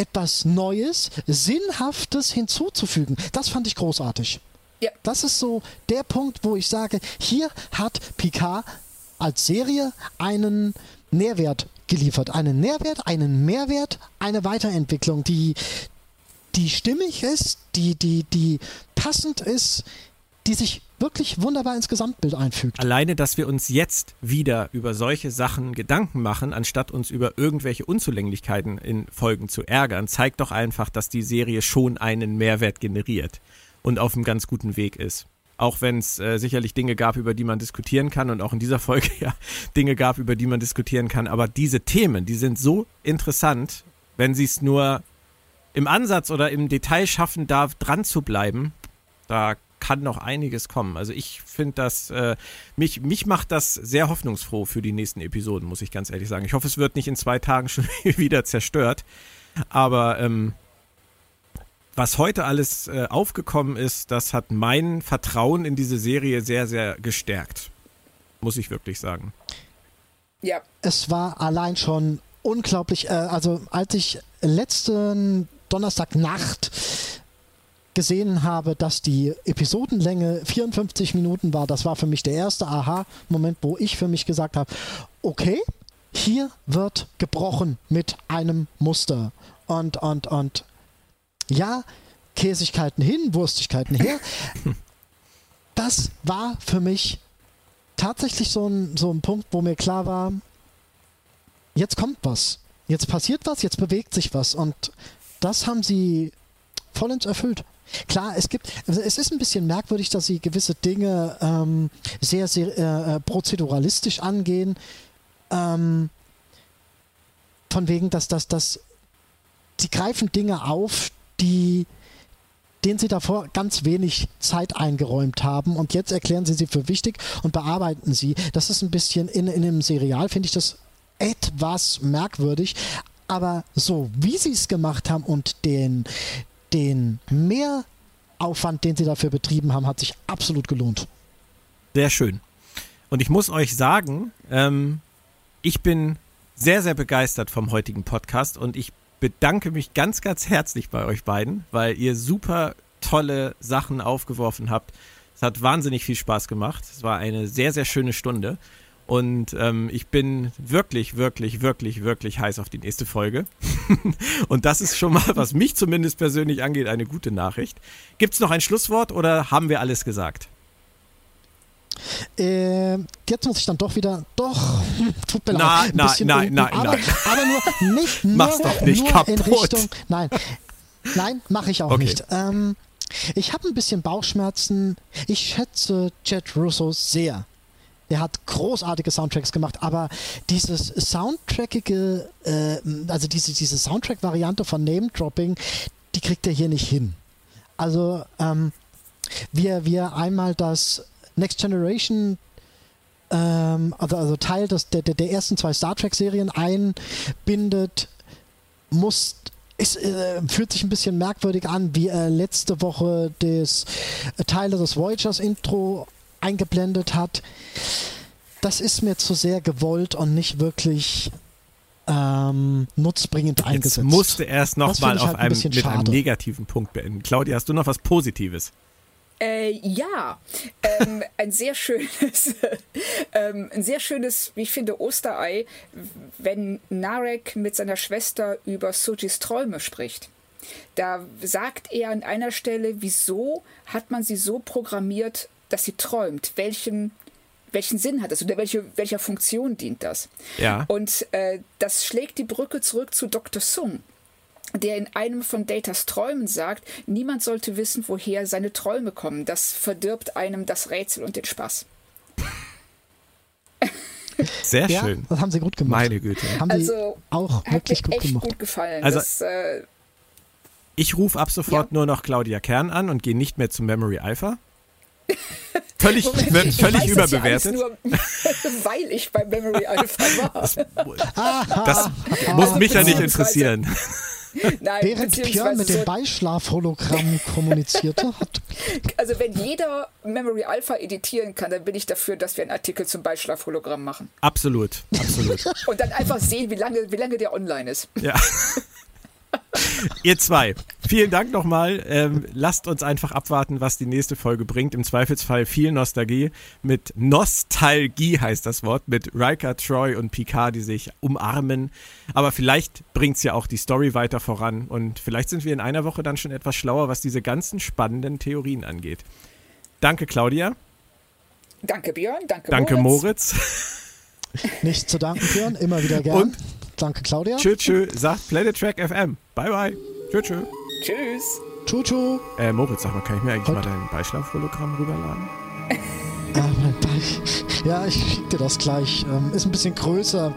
etwas Neues, Sinnhaftes hinzuzufügen. Das fand ich großartig. Ja. Das ist so der Punkt, wo ich sage, hier hat Picard als Serie einen Nährwert geliefert. Einen Nährwert, einen Mehrwert, eine Weiterentwicklung, die, die stimmig ist, die, die, die passend ist, die sich wirklich wunderbar ins Gesamtbild einfügt. Alleine, dass wir uns jetzt wieder über solche Sachen Gedanken machen, anstatt uns über irgendwelche Unzulänglichkeiten in Folgen zu ärgern, zeigt doch einfach, dass die Serie schon einen Mehrwert generiert und auf einem ganz guten Weg ist. Auch wenn es äh, sicherlich Dinge gab, über die man diskutieren kann und auch in dieser Folge ja Dinge gab, über die man diskutieren kann. Aber diese Themen, die sind so interessant, wenn sie es nur im Ansatz oder im Detail schaffen darf, dran zu bleiben. Da kann noch einiges kommen. Also ich finde das, äh, mich, mich macht das sehr hoffnungsfroh für die nächsten Episoden, muss ich ganz ehrlich sagen. Ich hoffe, es wird nicht in zwei Tagen schon wieder zerstört. Aber ähm, was heute alles äh, aufgekommen ist, das hat mein Vertrauen in diese Serie sehr, sehr gestärkt. Muss ich wirklich sagen. Ja. Es war allein schon unglaublich, äh, also als ich letzten Donnerstagnacht gesehen habe, dass die Episodenlänge 54 Minuten war, das war für mich der erste Aha-Moment, wo ich für mich gesagt habe, okay, hier wird gebrochen mit einem Muster. Und, und, und ja, Käsigkeiten hin, Wurstigkeiten her. Das war für mich tatsächlich so ein, so ein Punkt, wo mir klar war, jetzt kommt was. Jetzt passiert was, jetzt bewegt sich was. Und das haben sie vollends erfüllt. Klar, es gibt, es ist ein bisschen merkwürdig, dass sie gewisse Dinge ähm, sehr, sehr äh, äh, prozeduralistisch angehen. Ähm, von wegen, dass das, dass sie greifen Dinge auf, die denen sie davor ganz wenig Zeit eingeräumt haben und jetzt erklären sie sie für wichtig und bearbeiten sie. Das ist ein bisschen in, in einem Serial, finde ich das etwas merkwürdig, aber so wie sie es gemacht haben und den, den Mehraufwand, den sie dafür betrieben haben, hat sich absolut gelohnt. Sehr schön. Und ich muss euch sagen, ähm, ich bin sehr, sehr begeistert vom heutigen Podcast und ich bedanke mich ganz, ganz herzlich bei euch beiden, weil ihr super tolle Sachen aufgeworfen habt. Es hat wahnsinnig viel Spaß gemacht. Es war eine sehr, sehr schöne Stunde. Und ähm, ich bin wirklich, wirklich, wirklich, wirklich heiß auf die nächste Folge. und das ist schon mal, was mich zumindest persönlich angeht, eine gute Nachricht. Gibt es noch ein Schlusswort oder haben wir alles gesagt? Äh, jetzt muss ich dann doch wieder, doch, tut mir na, leid, nein, nein, aber, nein. aber nur nicht, nur, Mach's doch nicht nur kaputt. in Richtung, nein, nein, mache ich auch okay. nicht. Ähm, ich habe ein bisschen Bauchschmerzen. Ich schätze Jet Russo sehr. Er hat großartige Soundtracks gemacht, aber dieses Soundtrackige, äh, also diese, diese Soundtrack-Variante von Name-Dropping, die kriegt er hier nicht hin. Also, ähm, wir, wir einmal das Next Generation ähm, also, also Teil des, der, der ersten zwei Star Trek-Serien einbindet, muss es äh, fühlt sich ein bisschen merkwürdig an, wie er letzte Woche das äh, Teile des Voyagers Intro eingeblendet hat. Das ist mir zu sehr gewollt und nicht wirklich ähm, nutzbringend eingesetzt. Jetzt musste erst nochmal auf halt ein einem, mit einem negativen Punkt beenden. Claudia, hast du noch was Positives? Äh, ja, ähm, ein sehr schönes, ähm, ein sehr schönes, wie ich finde, Osterei, wenn Narek mit seiner Schwester über Sujis Träume spricht. Da sagt er an einer Stelle, wieso hat man sie so programmiert, dass sie träumt? Welchen, welchen Sinn hat das oder welche, welcher Funktion dient das? Ja. Und äh, das schlägt die Brücke zurück zu Dr. Sung der in einem von Datas Träumen sagt, niemand sollte wissen, woher seine Träume kommen. Das verdirbt einem das Rätsel und den Spaß. Sehr ja, schön. Das haben sie gut gemacht. Meine Güte. Haben also, sie auch wirklich gut echt gemacht. gut gefallen. Also, das, äh, ich rufe ab sofort ja. nur noch Claudia Kern an und gehe nicht mehr zu Memory Alpha. Völlig, Moment, völlig überbewertet. Ja nur, weil ich bei Memory Alpha war. Das, das muss mich ja nicht interessieren. Nein, Während Björn mit dem Beischlaf-Hologramm kommunizierte hat. Also wenn jeder Memory Alpha editieren kann, dann bin ich dafür, dass wir einen Artikel zum Beischlaf-Hologramm machen. Absolut, absolut. Und dann einfach sehen, wie lange, wie lange der online ist. Ja. Ihr zwei, vielen Dank nochmal. Ähm, lasst uns einfach abwarten, was die nächste Folge bringt. Im Zweifelsfall viel Nostalgie. Mit Nostalgie heißt das Wort. Mit Riker, Troy und Picard, die sich umarmen. Aber vielleicht bringt es ja auch die Story weiter voran. Und vielleicht sind wir in einer Woche dann schon etwas schlauer, was diese ganzen spannenden Theorien angeht. Danke, Claudia. Danke, Björn. Danke, Danke, Moritz. Moritz. Nicht zu danken, Björn. Immer wieder gern. Und? Danke, Claudia. Tschö, tschö, sagt Planet Track FM. Bye, bye. Tschö, tschö. Tschüss. Tschu. Äh, Moritz, sag mal, kann ich mir eigentlich Und? mal dein Beischlaf-Hologramm rüberladen? Ah, mein Bein. Ja, ich schick dir das gleich. Ähm, ist ein bisschen größer.